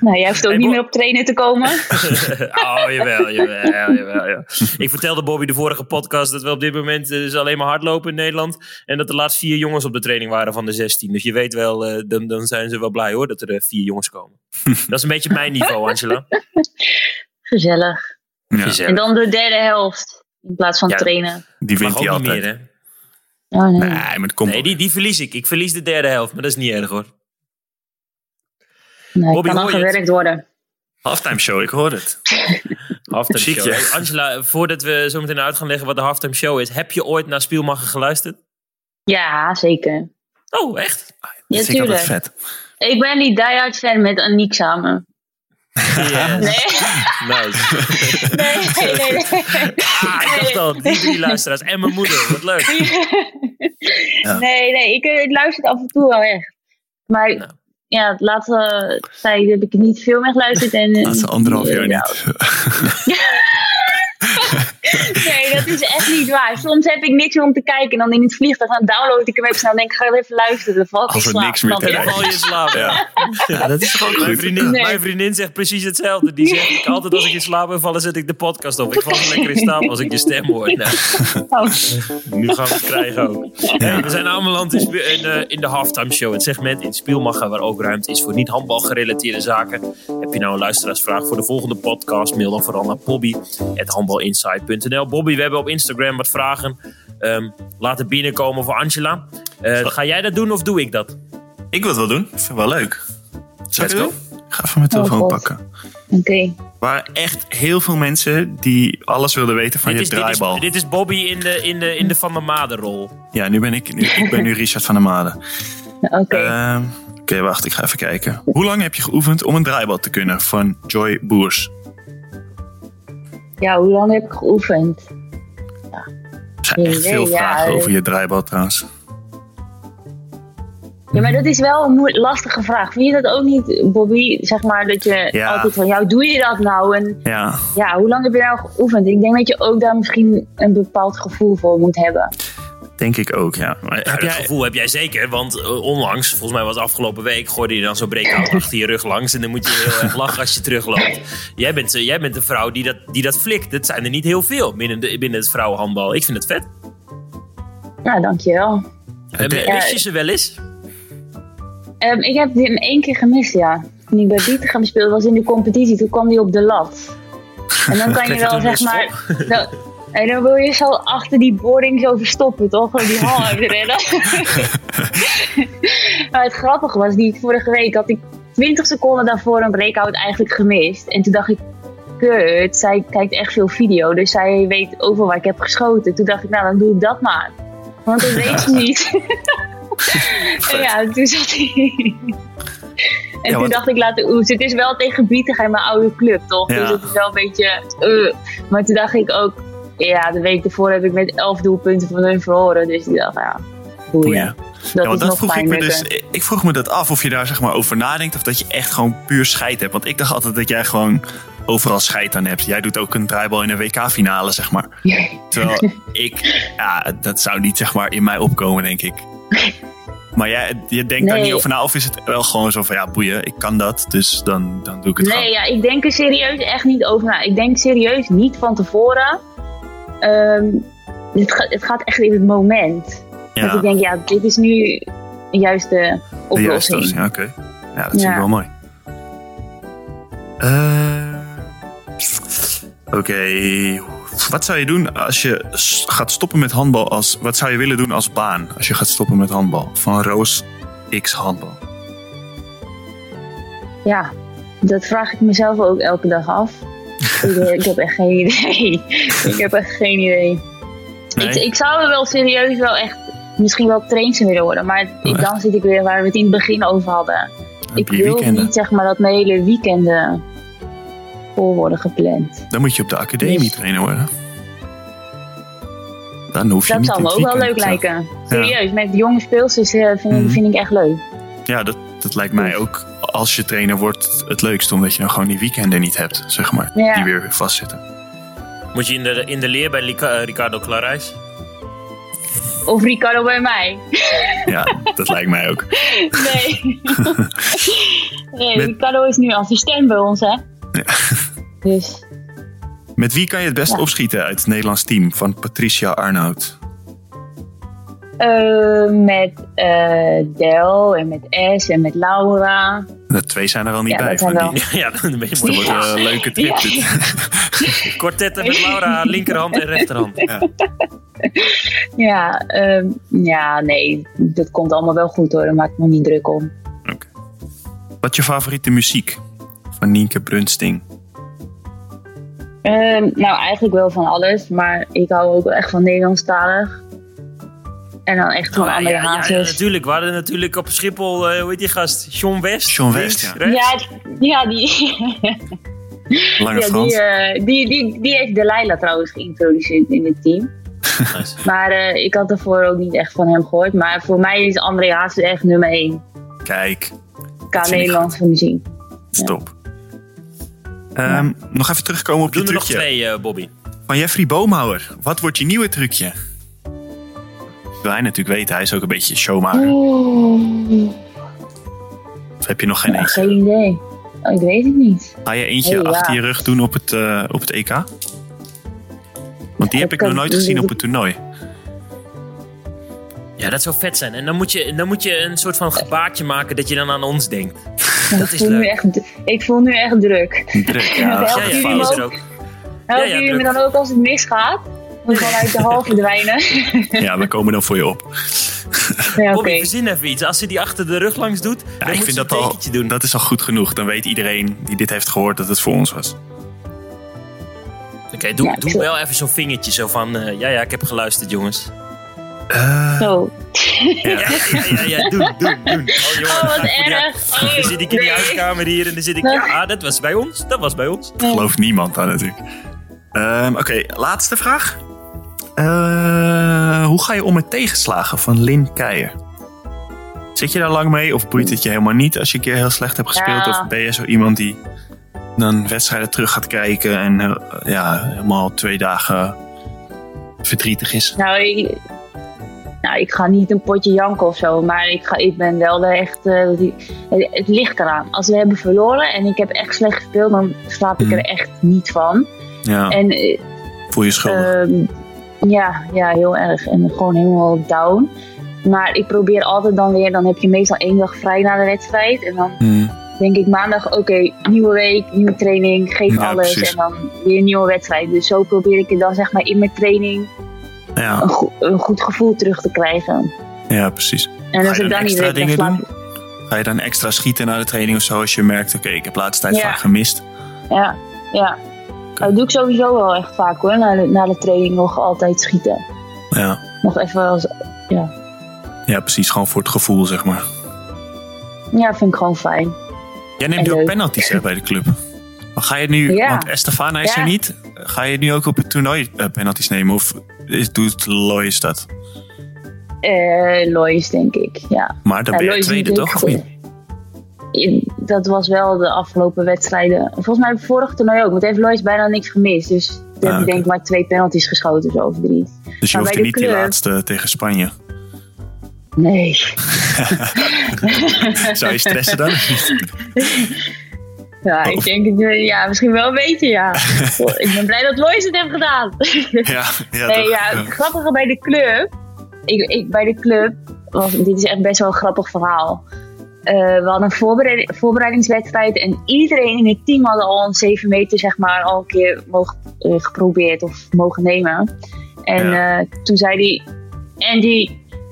Speaker 6: Nou, jij hoeft ook
Speaker 4: Hey,
Speaker 6: niet meer op trainen te komen.
Speaker 4: oh, jawel, jawel, jawel, ja. Ik vertelde Bobby de vorige podcast dat we op dit moment eh, dus alleen maar hardlopen in Nederland. En dat er laatst vier jongens op de training waren van de 16. Dus je weet wel, eh, dan, dan zijn ze wel blij hoor, dat er eh, vier jongens komen. dat is een beetje mijn niveau, Angela.
Speaker 6: Gezellig.
Speaker 5: Ja,
Speaker 4: Gezellig.
Speaker 6: En dan de derde helft. In plaats van
Speaker 4: Ja.
Speaker 6: trainen.
Speaker 5: die wint hij altijd.
Speaker 4: meer, hè?
Speaker 6: Oh nee.
Speaker 5: Nee, maar het komt
Speaker 4: Nee, die, die verlies ik. Ik verlies de derde helft, maar dat is niet erg hoor.
Speaker 6: Nee
Speaker 4: Bobby,
Speaker 6: kan gewerkt worden.
Speaker 5: Halftime show, ik hoor het.
Speaker 4: Halftime show. Hey, Angela, voordat we zo meteen uit gaan leggen wat de halftime show is. Heb je ooit naar Spielmacher geluisterd?
Speaker 6: Ja, zeker.
Speaker 4: Oh, echt?
Speaker 6: Ja,
Speaker 5: dat vind ik altijd vet.
Speaker 6: Ik ben die diehard fan met Aniek samen.
Speaker 4: Yes.
Speaker 6: Nee,
Speaker 4: Nice.
Speaker 6: nee, nee, nee.
Speaker 4: Ah, ik dacht al, die drie luisteraars en mijn moeder. Wat leuk.
Speaker 6: Nee, nee, ik, ik luister het af en toe wel echt. Maar
Speaker 4: Nou.
Speaker 6: Ja, de laatste tijd heb ik niet veel meer geluisterd. En, eh,
Speaker 5: Laatste anderhalf jaar
Speaker 6: ja,
Speaker 5: niet.
Speaker 6: Nee, dat is echt niet waar. Soms heb ik niks meer om te kijken. En dan in het vliegtuig dan download ik hem even snel. En denk ik, ga even luisteren. Dan val ik in
Speaker 5: Als er
Speaker 6: slaap.
Speaker 5: niks meer te
Speaker 4: val je in slaap.
Speaker 5: Ja. ja, dat is ook
Speaker 4: Mijn vriendin,
Speaker 6: Nee.
Speaker 4: mijn vriendin zegt precies hetzelfde. Die zegt ik altijd als ik in slaap ben vallen, zet ik de podcast op. Ik val er lekker in slaap als ik je stem hoor. Nou,
Speaker 6: Oh.
Speaker 4: nu gaan we het krijgen ook. We zijn aanbeland in, eh, in de halftime show. Het segment in Spielmacher waar ook ruimte is voor niet handbal gerelateerde zaken. Heb je nou een luisteraarsvraag voor de volgende podcast? Mail dan vooral naar bobby.handbalinsight.nl Bobby, we hebben op Instagram wat vragen ehm, laten binnenkomen voor Angela. Eh, ga jij dat doen of doe ik dat?
Speaker 5: Ik wil het wel doen. Ik vind het wel leuk. Zal
Speaker 4: Let's
Speaker 5: doen? Ik ga even mijn telefoon
Speaker 6: God.
Speaker 5: pakken.
Speaker 6: Oké.
Speaker 5: Er waren echt heel veel mensen die alles wilden weten van
Speaker 4: Dit
Speaker 5: je
Speaker 4: is, dit, is,
Speaker 5: draaibal.
Speaker 4: dit is Bobby in de, in de, in de Van der Made rol.
Speaker 5: Ja, nu ben ik, nu, ik ben nu Richard van der Made.
Speaker 6: Oké.
Speaker 5: Ehm, Oké, wacht, ik ga even kijken. Hoe lang heb je geoefend om een draaibal te kunnen van Joy Boers?
Speaker 6: Ja, hoe lang heb ik geoefend?
Speaker 5: Zijn echt veel vragen
Speaker 6: eh.
Speaker 5: over je draaibal trouwens.
Speaker 6: Ja, maar dat is wel een lastige vraag. Vind je dat ook niet, Bobby? Zeg maar dat je
Speaker 5: Ja.
Speaker 6: altijd van, hoe doe je dat nou? En
Speaker 5: Ja,
Speaker 6: ja, hoe lang heb je nou geoefend? Ik denk dat je ook daar misschien een bepaald gevoel voor moet hebben.
Speaker 5: Denk ik ook, ja. Maar,
Speaker 4: Heb
Speaker 5: ja,
Speaker 4: jij, dat gevoel heb jij zeker, want eh, onlangs, volgens mij was het afgelopen week, gooide je dan zo'n breakout achter je rug langs. En dan moet je heel erg lachen als je terugloopt. Jij bent, eh, jij bent een vrouw die dat, die dat flikt. Dat zijn er niet heel veel binnen, de, binnen het vrouwenhandbal. Ik vind het vet.
Speaker 6: Nou, dankjewel.
Speaker 4: Uh,
Speaker 5: de-
Speaker 4: Wist je ze wel eens?
Speaker 6: Ehm, ik heb hem één keer gemist, ja. Toen ik bij Bietigem speelde, was in de competitie. Toen kwam hij op de lat. En dan kan je
Speaker 4: je
Speaker 6: wel, zeg maar... en dan wil je zo achter die boarding zo verstoppen, toch? Gewoon die hal uit rennen. maar het grappige was, die vorige week had ik 20 seconden daarvoor een breakout eigenlijk gemist. En toen dacht ik, kut, zij kijkt echt veel video. Dus zij weet overal waar ik heb geschoten. Toen dacht ik, nou dan doe ik dat maar. Want dat weet ze niet. en ja, toen zat hij... En
Speaker 5: Ja,
Speaker 6: toen
Speaker 5: want-
Speaker 6: dacht ik later, oeh, het is wel tegen Bietigheim mijn oude club, toch?
Speaker 5: Ja.
Speaker 6: Dus het is wel een beetje... eh. Maar toen dacht ik ook, ja, de week ervoor heb ik met 11 doelpunten van hun verloren. Dus ik dacht, ja, boeien. Dat
Speaker 5: Ja,
Speaker 6: is
Speaker 5: dat
Speaker 6: nog
Speaker 5: vroeg ik me dus. Ik vroeg me dat af of je daar zeg maar over nadenkt of dat je echt gewoon puur scheid hebt. Want ik dacht altijd dat jij gewoon overal scheid aan hebt. Jij doet ook een draaibal in een WK-finale, zeg maar. Terwijl ik, ja, dat zou niet zeg maar in mij opkomen, denk ik. Maar jij, je denkt daar
Speaker 6: Nee.
Speaker 5: niet over na, of is het wel gewoon zo van ja, boeien, ik kan dat, dus dan, dan doe ik het
Speaker 6: Nee,
Speaker 5: gewoon.
Speaker 6: ja, ik denk er serieus echt niet over na. Ik denk serieus niet van tevoren. Ehm, het, ga- het gaat echt in het moment. Dat ik denk, ja, dit is nu de juiste
Speaker 5: de
Speaker 6: oplossing.
Speaker 5: ja, oké. Ja, dat vind ik wel mooi. Eh, Oké, wat zou je doen als je gaat stoppen met handbal? Als, wat zou je willen doen als baan als je gaat stoppen met handbal? Van Roos X handbal.
Speaker 6: Ja, dat vraag ik mezelf ook elke dag af. Ik, heb echt geen idee. ik heb echt geen idee.
Speaker 5: Nee?
Speaker 6: Ik, ik zou wel serieus wel echt misschien wel trainster willen worden. Maar ik,
Speaker 5: echt?
Speaker 6: dan zit ik weer waar we het in het begin over hadden. Ik wil
Speaker 5: weekenden?
Speaker 6: niet zeg maar dat mijn hele weekenden vol worden gepland.
Speaker 5: Dan moet je op de academie
Speaker 6: Dus-
Speaker 5: trainen worden. Dan hoef je
Speaker 6: Dat
Speaker 5: niet
Speaker 6: zou me ook wel leuk
Speaker 5: eh,
Speaker 6: lijken. Serieus, met jonge speelsters eh, vind,
Speaker 5: Mhm.
Speaker 6: vind ik echt leuk.
Speaker 5: Ja, dat, dat lijkt mij ook als je trainer wordt het leukst. Omdat je dan gewoon die weekenden niet hebt, zeg maar.
Speaker 6: Ja.
Speaker 5: Die weer vastzitten.
Speaker 4: Moet je in de, in de leer bij Lica- eh, Ricardo Clarijs?
Speaker 6: Of Ricardo bij mij.
Speaker 5: Ja, dat lijkt mij ook.
Speaker 6: Nee. nee
Speaker 5: Met-
Speaker 6: Ricardo is nu assistent bij ons, hè? Dus
Speaker 5: Met wie kan je het best
Speaker 6: Ja.
Speaker 5: opschieten uit het Nederlands team van Patricia Arnoud?
Speaker 6: Eh, met eh Del en met S en met Laura.
Speaker 5: De twee zijn er wel niet
Speaker 6: Ja,
Speaker 5: bij. Van die,
Speaker 4: ja, dan ben je
Speaker 5: wel een leuke trip.
Speaker 6: Ja.
Speaker 4: Kwartetten met Laura, linkerhand en rechterhand.
Speaker 6: Ja, ehm, ja, nee, dat komt allemaal wel goed hoor. Daar maak ik me niet druk om.
Speaker 5: Oké. Wat is je favoriete muziek? Van Nienke Brunsting.
Speaker 6: Ehm, nou, eigenlijk wel van alles, maar ik hou ook wel echt van Nederlandstalig. En dan echt van
Speaker 4: Oh, ja,
Speaker 6: André
Speaker 4: ja, natuurlijk. We hadden natuurlijk op Schiphol, eh, hoe heet die gast? John West.
Speaker 5: John West,
Speaker 4: Links,
Speaker 5: ja.
Speaker 4: rechts.
Speaker 6: Ja, die,
Speaker 5: Lange
Speaker 6: ja
Speaker 5: Frans.
Speaker 6: die, eh, die, die, die heeft Delilah trouwens geïntroduceerd in het team.
Speaker 4: Nice.
Speaker 6: Maar eh, ik had daarvoor ook niet echt van hem gehoord. Maar voor mij is André Hazes echt nummer 1
Speaker 5: Kijk,
Speaker 6: qua
Speaker 5: vind ik
Speaker 6: Nederlandse muziek.
Speaker 5: stop. Ehm, Nog even terugkomen op
Speaker 4: Doen
Speaker 5: je
Speaker 4: er nog
Speaker 5: trucje.
Speaker 4: twee, eh, Bobby.
Speaker 5: Van Jeffrey Boomhouwer. Wat wordt je nieuwe trucje? Wil hij natuurlijk weten. Hij is ook een beetje showmaker. Of heb je nog geen
Speaker 6: ja,
Speaker 5: eentje?
Speaker 6: geen idee. Oh, ik weet het niet.
Speaker 5: Ga je eentje
Speaker 6: Oh, ja.
Speaker 5: achter je rug doen op het, eh, op het EK? Want die heb
Speaker 6: ik
Speaker 5: ik nog nooit gezien op het toernooi.
Speaker 4: Ja, dat zou vet zijn. En dan moet, je, dan moet je een soort van gebaartje maken dat je dan aan ons denkt. Dat
Speaker 6: ik,
Speaker 4: is
Speaker 6: voel nu
Speaker 4: leuk.
Speaker 6: echt, ik voel nu echt druk.
Speaker 5: Druk,
Speaker 6: Ja,
Speaker 5: ja.
Speaker 4: Ja, ook.
Speaker 6: Helpen
Speaker 4: ja,
Speaker 6: jullie me dan ook als het misgaat? Moet gewoon uit de hal verdwijnen.
Speaker 5: Ja, we komen dan voor je op.
Speaker 6: ja, oké.
Speaker 4: Bobby, verzin even iets. Als ze die achter de rug langs doet,
Speaker 5: Ja,
Speaker 4: dan
Speaker 5: ik
Speaker 4: moet
Speaker 5: vind
Speaker 4: ze
Speaker 5: dat
Speaker 4: een
Speaker 5: al,
Speaker 4: doen.
Speaker 5: dat is al goed genoeg. Dan weet iedereen die dit heeft gehoord dat het voor ons was.
Speaker 4: Oké, doe,
Speaker 6: Ja,
Speaker 4: doe wel even zo'n vingertje. Zo van, eh, ja, ja, ik heb geluisterd, jongens.
Speaker 5: Eh,
Speaker 6: Zo.
Speaker 4: Ja, ja, ja, doen, doen, doen. Oh, jongen,
Speaker 6: Oh,
Speaker 4: dan
Speaker 6: wat erg. Oh,
Speaker 4: Dan zit ik in die huiskamer hier en dan zit ik... Ja, dat was bij ons. Dat was bij ons.
Speaker 5: gelooft niemand aan natuurlijk. Ehm, Oké, laatste vraag. Eh, hoe ga je om met tegenslagen van Lin Keijer? Zit je daar lang mee of boeit het je helemaal niet als je een keer heel slecht hebt gespeeld?
Speaker 6: Ja.
Speaker 5: Of ben je zo iemand die dan wedstrijden terug gaat kijken en eh, ja, helemaal twee dagen verdrietig is?
Speaker 6: Nou ik, nou, ik ga niet een potje janken of zo. Maar ik, ga, ik ben wel de echt... die- het, het ligt eraan. Als we hebben verloren en ik heb echt slecht gespeeld... dan slaap ik
Speaker 5: Hmm.
Speaker 6: er echt niet van.
Speaker 5: Ja,
Speaker 6: En eh,
Speaker 5: voel je schuldig?
Speaker 6: Ja, ja, heel erg. En gewoon helemaal down. Maar ik probeer altijd dan weer, dan heb je meestal één dag vrij na de wedstrijd. En dan
Speaker 5: Hmm,
Speaker 6: denk ik maandag, oké, nieuwe week, nieuwe training, geef alles.
Speaker 5: precies.
Speaker 6: En dan weer een nieuwe wedstrijd. Dus zo probeer ik het dan zeg maar in mijn training
Speaker 5: ja,
Speaker 6: een, go- een goed gevoel terug te krijgen.
Speaker 5: ja, precies.
Speaker 6: En als
Speaker 5: je
Speaker 6: ik
Speaker 5: dan
Speaker 6: niet weet,
Speaker 5: dingen doen? Ga je dan extra schieten na de training of zo als je merkt, oké, ik heb laatste tijd
Speaker 6: Ja.
Speaker 5: vaak gemist?
Speaker 6: Ja, ja. Dat doe ik sowieso wel echt vaak hoor. Na de, na de training nog altijd schieten.
Speaker 5: Ja.
Speaker 6: Nog even als, ja.
Speaker 5: ja, precies. Gewoon voor het gevoel, zeg maar.
Speaker 6: Ja, vind ik gewoon fijn.
Speaker 5: Jij neemt nu ook penalties hè, bij de club. Maar ga je nu,
Speaker 6: Ja.
Speaker 5: want Estefana is
Speaker 6: Ja.
Speaker 5: er niet, ga je nu ook op het toernooi eh, penalties nemen? Of is, doet Lois dat?
Speaker 6: Eh Lois, denk ik, ja.
Speaker 5: Maar dan
Speaker 6: Ja,
Speaker 5: ben je
Speaker 6: Lois
Speaker 5: tweede toch, of niet?
Speaker 6: Dat was wel de afgelopen wedstrijden. Volgens mij het vorige toernooi ook. Want heeft Lois bijna niks gemist. Dus toen heb
Speaker 5: Ah,
Speaker 6: ik denk ik maar twee penalties geschoten, zo over drie.
Speaker 5: Dus je
Speaker 6: Maar
Speaker 5: hoeft niet die laatste tegen Spanje.
Speaker 6: Nee.
Speaker 5: Zou je stressen dan?
Speaker 6: Ja, ik
Speaker 5: Of-
Speaker 6: denk eh, ja, misschien wel een beetje, ja. ik ben blij dat Lois het heeft gedaan.
Speaker 5: ja, ja,
Speaker 6: nee,
Speaker 5: toch?
Speaker 6: ja,
Speaker 5: Ja.
Speaker 6: het grappige bij de club. Ik, ik, bij de club, was, dit is echt best wel een grappig verhaal. We hadden een voorbereid, voorbereidingswedstrijd en iedereen in het team had al een 7 meter zeg maar al een keer mogen, geprobeerd of mogen nemen. En toen zei hij, Andy,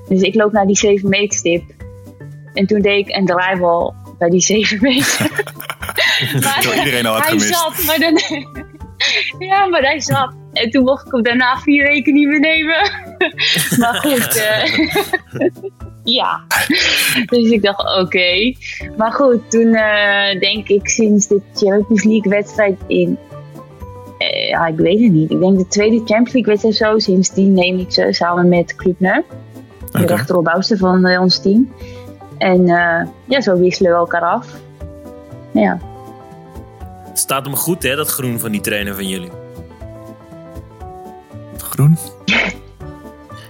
Speaker 6: dus ik loop naar die 7 meter stip. En toen deed ik een draaibal bij die 7 meter.
Speaker 5: maar iedereen al had
Speaker 6: hij
Speaker 5: gemist.
Speaker 6: zat, maar dan, ja, maar hij zat. En toen mocht ik hem daarna vier weken niet meer nemen. maar goed, uh, ja. Dus ik dacht, oké. Maar goed, toen uh, denk ik sinds de Champions League wedstrijd in... Uh, ja, ik weet het niet. Ik denk de tweede Champions League wedstrijd zo. Sindsdien neem ik ze samen met Klubner. De rechteropbouwster van ons team. En ja, zo wisselen we elkaar af. Ja.
Speaker 4: Het staat hem goed, hè, dat groen van die trainer van jullie.
Speaker 5: Groen?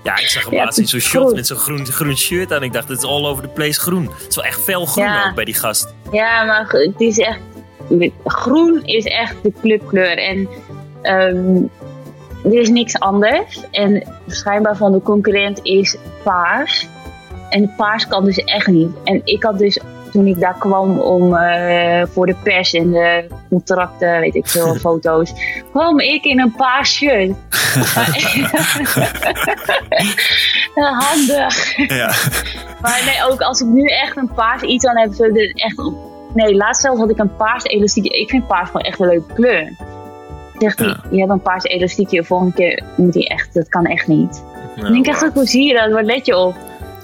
Speaker 4: Ja, ik zag hem ja, laatst in zo'n shot met zo'n groen, groen shirt aan. Ik dacht, het is all over the place groen. Het is wel echt fel groen ja. ook bij die gast.
Speaker 6: Ja, maar het is echt... Groen is echt de clubkleur. En um, er is niks anders. En schijnbaar van de concurrent is paars. En paars kan dus echt niet. En ik had dus toen ik daar kwam om uh, voor de pers en de contracten, weet ik veel, foto's, kwam ik in een paars shirt. Handig.
Speaker 5: Ja.
Speaker 6: Maar nee, ook als ik nu echt een paars iets aan heb, echt, nee, laatst zelfs had ik een paars elastiekje. Ik vind paars gewoon echt een leuke kleur. Zegt hij, ja. je hebt een paars elastiekje, volgende keer moet hij echt, dat kan echt niet. Dan denk ik echt, hoe zie je dat? Waar let je op?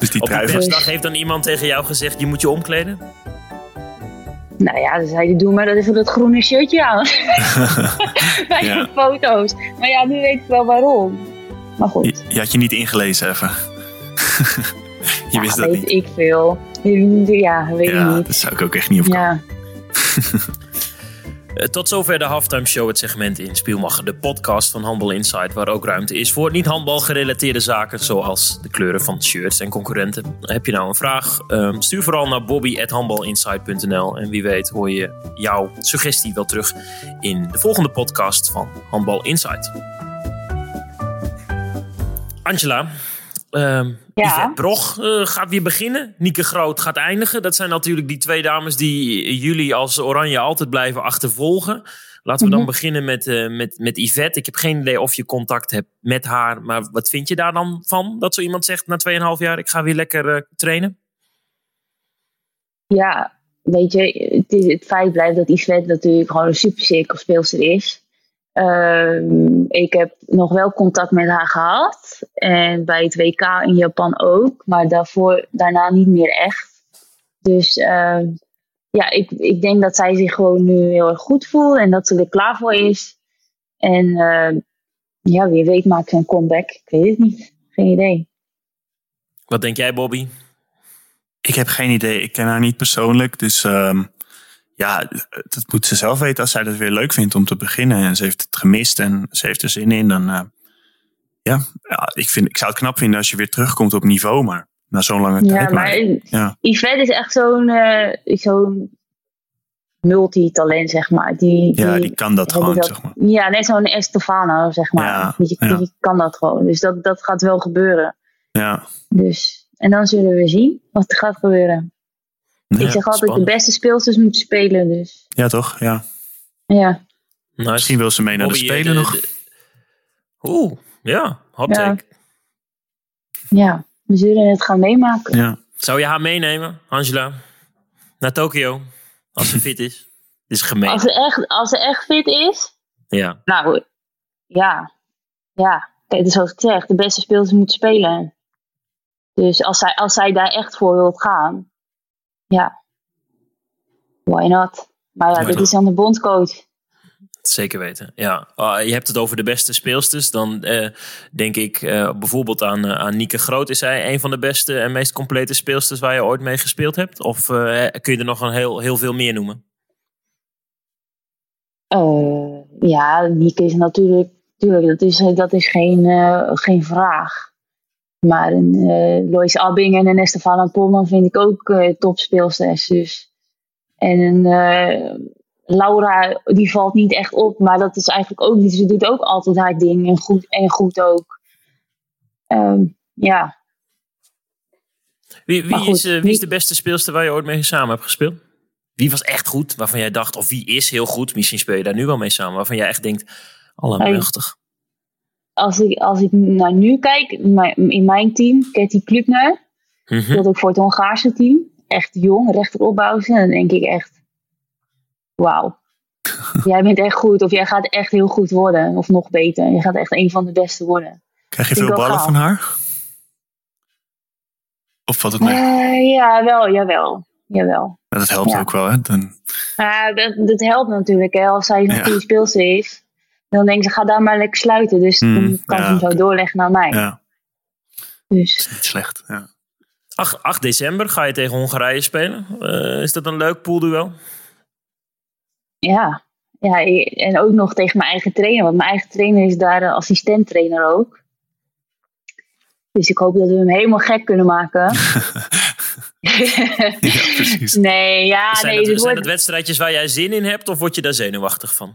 Speaker 5: Dus die
Speaker 4: Op persdag heeft dan iemand tegen jou gezegd, je moet je omkleden?
Speaker 6: Nou ja, dan zei hij, doe maar dat even dat groene shirtje aan. Bij ja. de foto's. Maar ja, nu weet ik wel waarom. Maar goed.
Speaker 5: Je, je had je niet ingelezen even. je
Speaker 6: ja,
Speaker 5: wist dat
Speaker 6: weet
Speaker 5: niet.
Speaker 6: ik veel. Ja, weet
Speaker 5: ja,
Speaker 6: ik niet.
Speaker 5: dat zou ik ook echt niet opkomen.
Speaker 6: Ja.
Speaker 4: Uh, tot zover de halftime show, het segment in Spielmacher, de podcast van Handbal Insight, waar ook ruimte is voor niet-handbal gerelateerde zaken, zoals de kleuren van shirts en concurrenten. Heb je nou een vraag? Uh, stuur vooral naar bobby.handbalinsight.nl en wie weet hoor je jouw suggestie wel terug in de volgende podcast van Handbal Insight. Angela, uh,
Speaker 6: Ja.
Speaker 4: Yvette Brog uh, gaat weer beginnen. Nieke Groot gaat eindigen. Dat zijn natuurlijk die twee dames die jullie als Oranje altijd blijven achtervolgen. Laten we dan
Speaker 6: Mhm.
Speaker 4: beginnen met, uh, met, met Yvette. Ik heb geen idee of je contact hebt met haar. Maar wat vind je daar dan van? Dat zo iemand zegt na 2,5 jaar, ik ga weer lekker uh, trainen?
Speaker 6: ja, weet je, het, is, het feit blijft dat Yvette natuurlijk gewoon een super cirkelspeelster is. Ehm, ik heb nog wel contact met haar gehad. En bij het WK in Japan ook. Maar daarvoor, daarna niet meer echt. Dus ehm, ja, ik, ik denk dat zij zich gewoon nu heel erg goed voelt. En dat ze er klaar voor is. En ehm, ja, wie weet maakt ze een comeback. Ik weet het niet. Geen idee.
Speaker 4: Wat denk jij, Bobby?
Speaker 5: Ik heb geen idee. Ik ken haar niet persoonlijk. Dus ehm, ja, dat moet ze zelf weten als zij dat weer leuk vindt om te beginnen. En ze heeft het gemist en ze heeft er zin in. Dan uh, ja, ja ik, vind, ik zou het knap vinden als je weer terugkomt op niveau. Maar na zo'n lange
Speaker 6: Ja,
Speaker 5: tijd.
Speaker 6: maar
Speaker 5: ja.
Speaker 6: Yvette is echt zo'n eh, zo'n multitalent, zeg maar. Die,
Speaker 5: ja, die kan dat gewoon,
Speaker 6: dat-
Speaker 5: zeg maar.
Speaker 6: Ja, net zo'n Estefano, zeg maar.
Speaker 5: Ja,
Speaker 6: die,
Speaker 5: ja.
Speaker 6: die kan dat gewoon. Dus dat, dat gaat wel gebeuren.
Speaker 5: Ja.
Speaker 6: Dus, en dan zullen we zien wat er gaat gebeuren.
Speaker 5: Ja,
Speaker 6: ik zeg altijd,
Speaker 4: spannend.
Speaker 6: de beste speelsters moeten spelen. Dus
Speaker 5: ja, toch? Ja.
Speaker 6: ja,
Speaker 4: Nice.
Speaker 5: Misschien wil ze mee naar de
Speaker 4: Bobby,
Speaker 5: Spelen
Speaker 4: eh,
Speaker 5: nog.
Speaker 4: de- Oeh, ja, hot
Speaker 6: Ja.
Speaker 4: take.
Speaker 6: ja, we zullen het gaan meemaken.
Speaker 5: Ja.
Speaker 4: Zou je haar meenemen, Angela? Naar Tokio? Als ze fit is? Dit is gemeen.
Speaker 6: Als, ze echt, als ze echt fit is,
Speaker 4: Ja.
Speaker 6: nou ja, ja. Kijk, dus zoals ik zeg, de beste speelsters moeten spelen. Dus als zij, als zij daar echt voor wilt gaan, ja, why not? Maar ja, dit is dan de bondcoach.
Speaker 4: Zeker weten, ja. Ah, je hebt het over de beste speelsters. Dan eh, denk ik eh, bijvoorbeeld aan, eh, aan Nieke Groot. Is zij een van de beste en meest complete speelsters waar je ooit mee gespeeld hebt? Of kun je er nog een heel, heel veel meer noemen?
Speaker 6: Ja, Nieke is natuurlijk, natuurlijk dat, is, dat is geen, geen vraag. Maar een eh Lois Abbing en een Estefana Polman vind ik ook eh topspeelsters. Dus. En een eh, Laura, die valt niet echt op, maar dat is eigenlijk ook niet. Ze doet ook altijd haar ding en goed, en goed ook. Ehm, ja,
Speaker 4: Wie, wie,
Speaker 6: goed,
Speaker 4: is, wie is de beste speelster waar je ooit mee samen hebt gespeeld? Wie was echt goed, waarvan jij dacht, of wie is heel goed, misschien speel je daar nu wel mee samen, waarvan jij echt denkt, allemachtig.
Speaker 6: Als ik, als ik naar nu kijk, in mijn, team, Katie Klukner, speelde ook voor het Hongaarse team. Echt jong, rechteropbouwsen. En dan denk ik echt, wauw. jij bent echt goed, of jij gaat echt heel goed worden, of nog beter. Je gaat echt een van de beste worden.
Speaker 5: Krijg je
Speaker 6: Vind
Speaker 5: veel ballen
Speaker 6: gaaf.
Speaker 5: van haar? Of valt het mee?
Speaker 6: Eh, ja, wel, jawel. Jawel.
Speaker 5: Ja, dat helpt
Speaker 6: ja.
Speaker 5: ook wel, hè? Dan,
Speaker 6: Maar dat, dat helpt natuurlijk. Hè. Als zij een
Speaker 5: Ja.
Speaker 6: goede speelster is, dan denk ze, ga daar maar lekker sluiten. Dus
Speaker 5: Hmm,
Speaker 6: dan kan ze hem zo doorleggen naar mij.
Speaker 5: ja,
Speaker 6: Dus
Speaker 5: niet slecht. Ja.
Speaker 4: 8, 8 december ga je tegen Hongarije spelen. Eh, is dat een leuk poolduel?
Speaker 6: ja. ja, en ook nog tegen mijn eigen trainer. Want mijn eigen trainer is daar de assistent-trainer ook. Dus ik hoop dat we hem helemaal gek kunnen maken.
Speaker 5: ja, precies.
Speaker 6: nee, ja,
Speaker 4: zijn
Speaker 6: nee,
Speaker 4: dat,
Speaker 6: dit
Speaker 4: zijn
Speaker 6: wordt,
Speaker 4: dat wedstrijdjes waar jij zin in hebt of word je daar zenuwachtig van?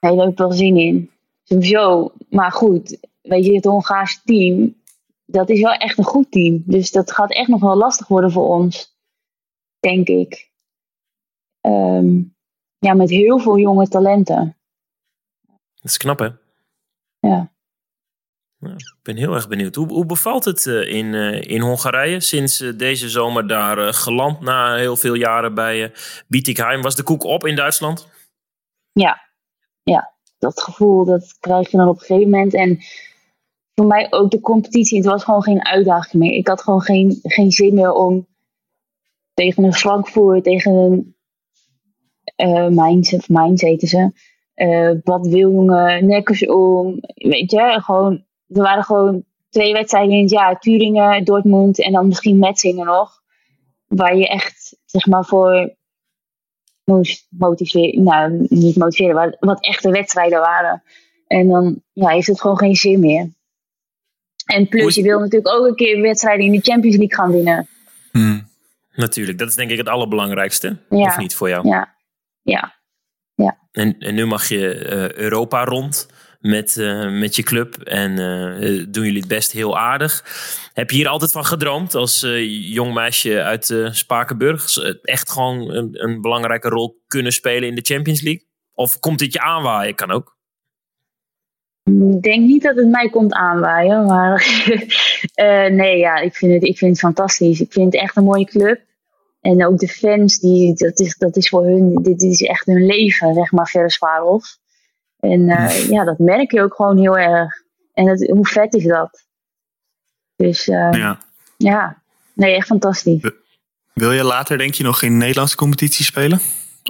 Speaker 6: Daar heb ik wel zin in. Sowieso. Maar goed, weet je, het Hongaarse team, dat is wel echt een goed team. Dus dat gaat echt nog wel lastig worden voor ons. Denk ik. Ehm, ja, met heel veel jonge talenten.
Speaker 4: Dat is knap hè?
Speaker 6: Ja.
Speaker 4: Ja, ik ben heel erg benieuwd. Hoe, hoe bevalt het eh, in, eh, in Hongarije? Sinds eh, deze zomer daar geland na heel veel jaren bij Bietigheim. Was de koek op in Duitsland?
Speaker 6: Ja, ja, dat gevoel dat krijg je dan op een gegeven moment. En voor mij ook de competitie. Het was gewoon geen uitdaging meer. Ik had gewoon geen, geen zin meer om tegen een Frankfurt, tegen een eh Mainz, of heten ze. eh Bad Wiljongen, Nekkers om. Weet je, gewoon, er waren gewoon twee wedstrijden in het jaar. Turingen, Dortmund en dan misschien Metzingen nog. Waar je echt, zeg maar, voor moest motiveren. Nou, niet motiveren, maar wat echte wedstrijden waren. En dan ja, heeft het gewoon geen zin meer. En plus, je wil natuurlijk ook een keer wedstrijden in de Champions League gaan winnen.
Speaker 5: Hmm.
Speaker 4: Natuurlijk, dat is denk ik het allerbelangrijkste.
Speaker 6: Ja.
Speaker 4: Of niet voor jou?
Speaker 6: Ja, ja.
Speaker 4: En, en nu mag je eh, Europa rond met, eh, met je club. En eh, doen jullie het best heel aardig. Heb je hier altijd van gedroomd als eh, jong meisje uit Spakenburg? Echt gewoon een, een belangrijke rol kunnen spelen in de Champions League? Of komt dit je aanwaaien? Kan ook.
Speaker 6: Ik denk niet dat het mij komt aanwaaien, maar nee, ja, ik vind, het, ik vind fantastisch. Ik vind het echt een mooie club. En ook de fans, die, dat, is, dat is voor hun, dit is echt hun leven, zeg maar, Veresvarov. En eh, ja, dat merk je ook gewoon heel erg. En hoe vet is dat? Dus eh, ja.
Speaker 5: Ja.
Speaker 6: nee, echt fantastisch.
Speaker 5: Wil je later, denk je, nog in Nederlandse competitie spelen?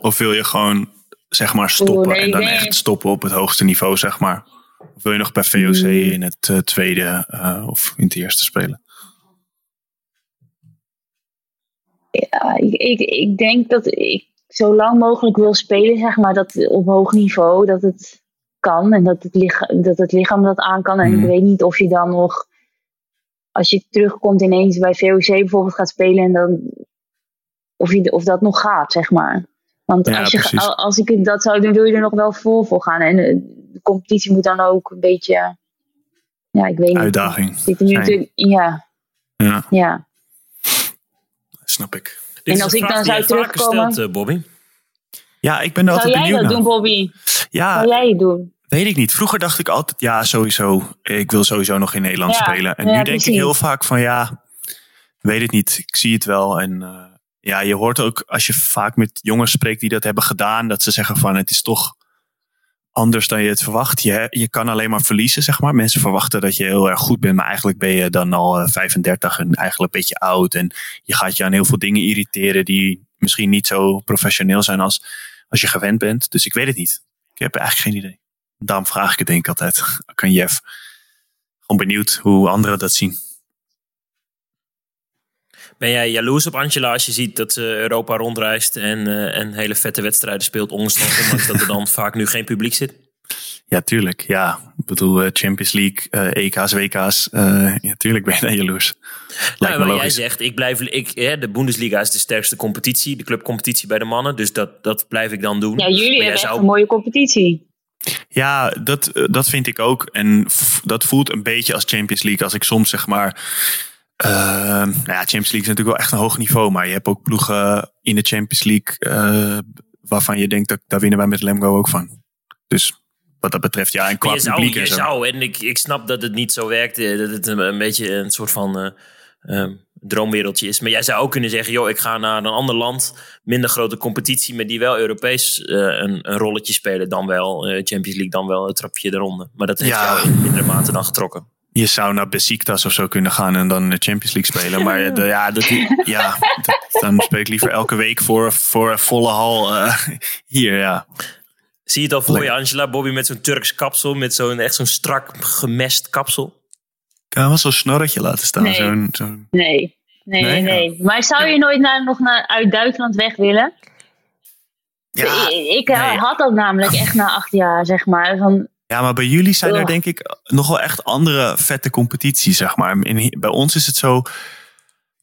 Speaker 5: Of wil je gewoon, zeg maar, stoppen
Speaker 6: Oeh, nee,
Speaker 5: en dan
Speaker 6: nee.
Speaker 5: echt stoppen op het hoogste niveau, zeg maar? Of wil je nog bij VOC
Speaker 6: Hmm.
Speaker 5: in het eh, tweede eh, of in het eerste spelen?
Speaker 6: Ja, ik, ik, ik denk dat ik zo lang mogelijk wil spelen, zeg maar, dat op hoog niveau, dat het kan en dat het, lichaam, dat het lichaam dat aan kan. En ik weet niet of je dan nog, als je terugkomt ineens bij VOC bijvoorbeeld gaat spelen en dan, of, je, of dat nog gaat, zeg maar. Want
Speaker 5: Ja,
Speaker 6: als, je,
Speaker 5: precies.
Speaker 6: als ik het- dat zou doen, wil je er nog wel vol voor gaan. En eh, de competitie moet dan ook een beetje, ja, ik weet niet.
Speaker 5: Uitdaging.
Speaker 6: Zit er nu
Speaker 5: zijn.
Speaker 6: natuurlijk- ja,
Speaker 5: Ja,
Speaker 6: ja.
Speaker 5: snap ik.
Speaker 4: Dit is
Speaker 6: als ik dan zou terugkomen-
Speaker 4: eh, Bobby.
Speaker 5: Ja, ik ben er
Speaker 6: Zou
Speaker 5: altijd
Speaker 6: jij
Speaker 5: benieuwd
Speaker 6: dat
Speaker 5: naar.
Speaker 6: doen, Bobby?
Speaker 5: Ja,
Speaker 6: Zou jij het doen?
Speaker 5: Weet ik niet. Vroeger dacht ik altijd, ja, sowieso. Ik wil sowieso nog in Nederland
Speaker 6: Ja,
Speaker 5: spelen. En
Speaker 6: ja,
Speaker 5: nu denk ik heel vaak van, ja, weet het niet. Ik zie het wel. En eh, ja, je hoort ook als je vaak met jongens spreekt die dat hebben gedaan, dat ze zeggen van, het is toch anders dan je het verwacht. Je, je kan alleen maar verliezen, zeg maar. Mensen verwachten dat je heel erg goed bent, maar eigenlijk ben je dan al eh, 35 en eigenlijk een beetje oud. En je gaat je aan heel veel dingen irriteren die misschien niet zo professioneel zijn als, als je gewend bent. Dus ik weet het niet. Ik heb eigenlijk geen idee. Daarom vraag ik het denk ik altijd aan Jeff. Gewoon benieuwd hoe anderen dat zien.
Speaker 4: Ben jij jaloers op Angela als je ziet dat ze Europa rondreist en, eh, en hele vette wedstrijden speelt, ondanks dat er dan vaak nu geen publiek zit?
Speaker 5: Ja, tuurlijk. Ja, ik bedoel eh, Champions League, eh, EK's, WK's. eh ja, tuurlijk ben je daar jaloers. Lijkt
Speaker 4: Nou, jij zegt, ik blijf, ik, hè, de Bundesliga is de sterkste competitie, de clubcompetitie bij de mannen, dus dat, dat blijf ik dan doen.
Speaker 6: Ja, jullie
Speaker 4: Maar jij
Speaker 6: hebben echt
Speaker 4: zou-
Speaker 6: een mooie competitie.
Speaker 5: Ja, dat, dat vind ik ook. En dat voelt een beetje als Champions League. Als ik soms zeg maar Ehm, nou ja, Champions League is natuurlijk wel echt een hoog niveau. Maar je hebt ook ploegen in de Champions League uh, waarvan je denkt dat daar winnen wij met Lemgo ook van. Dus wat dat betreft, ja, en qua
Speaker 4: je
Speaker 5: publiek
Speaker 4: zou,
Speaker 5: en zo.
Speaker 4: zou, en ik, ik snap dat het niet zo werkt, eh, dat het een, een beetje een soort van uh, um, droomwereldje is. Maar jij zou ook kunnen zeggen, joh, ik ga naar een ander land, minder grote competitie, maar die wel Europees uh, een, een, rolletje spelen, dan wel uh, Champions League, dan wel het trapje eronder. Maar dat heeft
Speaker 5: Ja.
Speaker 4: jou in mindere mate dan getrokken.
Speaker 5: Je zou naar Besiktas of zo kunnen gaan en dan de Champions League spelen. Maar eh, de, ja, dat, ja dat, dan speel ik liever elke week voor, voor volle hal hier, ja.
Speaker 4: Zie je het al voor je, Angela? Bobby met zo'n Turks kapsel, met zo'n echt zo'n strak gemest kapsel.
Speaker 5: Kan wel zo'n snorretje laten staan.
Speaker 6: Nee.
Speaker 5: Zo'n, zo'n,
Speaker 6: Nee, nee,
Speaker 5: Nee?
Speaker 6: nee. nee. Maar zou je nooit naar, nog naar, uit Duitsland weg willen?
Speaker 5: ja,
Speaker 6: ik ik eh,
Speaker 5: nee.
Speaker 6: had dat namelijk echt na acht jaar, zeg maar. Van,
Speaker 5: ja, maar bij jullie zijn er denk ik nog wel echt andere vette competities, zeg maar. In, bij ons is het zo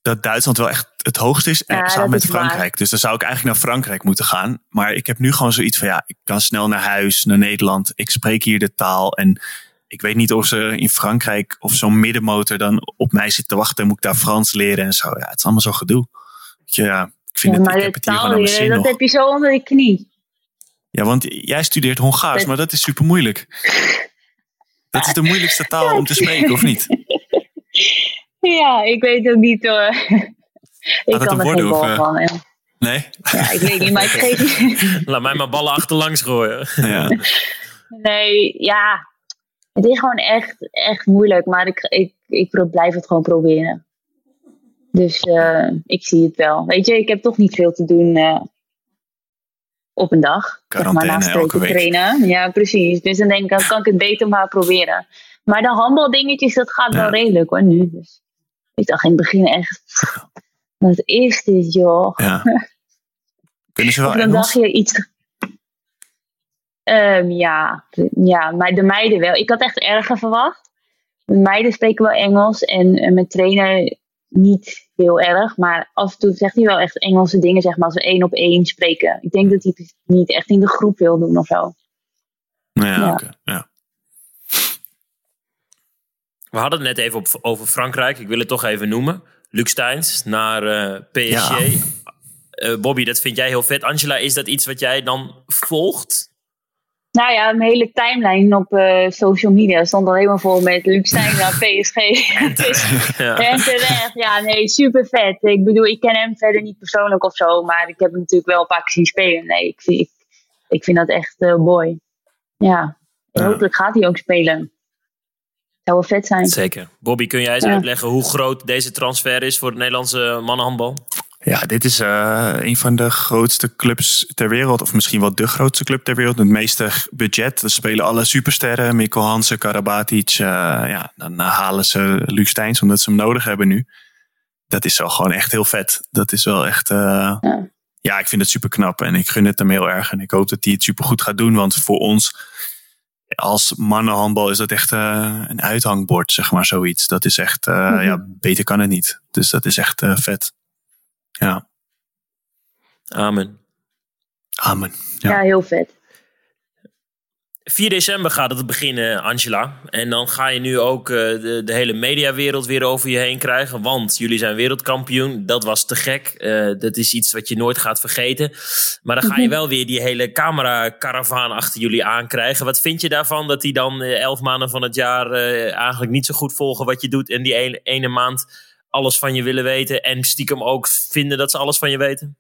Speaker 5: dat Duitsland wel echt het hoogste is.
Speaker 6: Ja,
Speaker 5: en samen met
Speaker 6: waar.
Speaker 5: Frankrijk. Dus dan zou ik eigenlijk naar Frankrijk moeten gaan. Maar ik heb nu gewoon zoiets van ja, ik kan snel naar huis, naar Nederland. Ik spreek hier de taal. En ik weet niet of ze in Frankrijk of zo'n middenmotor dan op mij zit te wachten. Moet ik daar Frans leren en zo. Ja, het is allemaal zo gedoe. Ja, ik vind
Speaker 6: ja,
Speaker 5: het,
Speaker 6: maar
Speaker 5: ik heb het hier
Speaker 6: taal,
Speaker 5: gewoon aan mijn
Speaker 6: leren,
Speaker 5: zin
Speaker 6: dat
Speaker 5: nog.
Speaker 6: heb je zo onder de knie.
Speaker 5: Ja, want jij studeert Hongaars, maar dat is super moeilijk. Dat is de moeilijkste taal om te spreken, of niet?
Speaker 6: Ja, ik weet ook niet hoor. ik kan er geen bal
Speaker 5: eh?
Speaker 6: van.
Speaker 5: Nee?
Speaker 6: Ja, ik weet niet, maar ik geef
Speaker 4: Laat mij maar ballen achterlangs gooien.
Speaker 5: Ja.
Speaker 6: Nee, ja. Het is gewoon echt, echt moeilijk. Maar ik, ik, ik blijf het gewoon proberen. Dus eh, ik zie het wel. Weet je, ik heb toch niet veel te doen eh, op een dag. zeg maar, naast
Speaker 5: elke
Speaker 6: te
Speaker 5: week.
Speaker 6: trainen. Ja, precies. Dus dan denk ik, dan kan ik het beter maar proberen. Maar de handbaldingetjes, dat gaat
Speaker 5: Ja.
Speaker 6: wel redelijk hoor, nu. Dus ik dacht in het begin echt... Wat is dit, joh?
Speaker 5: ja. Kunnen ze wel
Speaker 6: dan
Speaker 5: Engels?
Speaker 6: dacht je iets. Ehm, ja, ja, maar de meiden wel. Ik had echt erger verwacht. De meiden spreken wel Engels en, en mijn trainer niet heel erg. Maar af en toe zegt hij wel echt Engelse dingen, zeg maar, als we één op één spreken. Ik denk dat hij het niet echt in de groep wil doen of zo.
Speaker 5: Ja,
Speaker 6: Ja.
Speaker 5: oké. Ja.
Speaker 4: We hadden het net even op, over Frankrijk. Ik wil het toch even noemen. Luc Steins naar eh, PSG.
Speaker 5: Ja.
Speaker 4: Eh, Bobby, dat vind jij heel vet. Angela, is dat iets wat jij dan volgt?
Speaker 6: Nou ja, mijn hele timeline op eh, social media stond al helemaal vol met Luc Stein naar PSG. Dus-
Speaker 4: Ja.
Speaker 6: En terecht, ja, nee, super vet. Ik bedoel, ik ken hem verder niet persoonlijk of zo, maar ik heb hem natuurlijk wel een paar keer zien spelen. Nee, ik vind, ik, ik vind dat echt eh mooi. Ja, en
Speaker 5: Ja.
Speaker 6: hopelijk gaat hij ook spelen. Zou wel vet zijn.
Speaker 4: Zeker. Bobby, kun jij eens
Speaker 6: Ja.
Speaker 4: uitleggen hoe groot deze transfer is voor het Nederlandse mannenhandbal?
Speaker 5: Ja, dit is eh, een van de grootste clubs ter wereld. Of misschien wel de grootste club ter wereld. Het meeste budget. Er spelen alle supersterren. Mikkel Hansen, Karabatic. eh, ja, dan eh, halen ze Luc Steins omdat ze hem nodig hebben nu. Dat is wel gewoon echt heel vet. Dat is wel echt... eh,
Speaker 6: Ja.
Speaker 5: ja, ik vind het super knap. En ik gun het hem heel erg. En ik hoop dat hij het super goed gaat doen. Want voor ons als mannenhandbal is dat echt eh, een uithangbord, zeg maar, zoiets. Dat is echt, eh,
Speaker 6: Mhm.
Speaker 5: ja, beter kan het niet. Dus dat is echt eh, vet. Ja,
Speaker 4: Amen.
Speaker 5: amen.
Speaker 6: Ja,
Speaker 5: Ja.
Speaker 6: heel vet.
Speaker 4: 4 december gaat het beginnen, Angela. En dan ga je nu ook eh, de, de hele mediawereld weer over je heen krijgen. Want jullie zijn wereldkampioen. Dat was te gek. Eh, dat is iets wat je nooit gaat vergeten. Maar dan ga je wel weer die hele camera-caravaan achter jullie aankrijgen. Wat vind je daarvan dat die dan eh, elf maanden van het jaar eigenlijk niet zo goed volgen wat je doet. En die ene, ene maand alles van je willen weten. En stiekem ook vinden dat ze alles van je weten?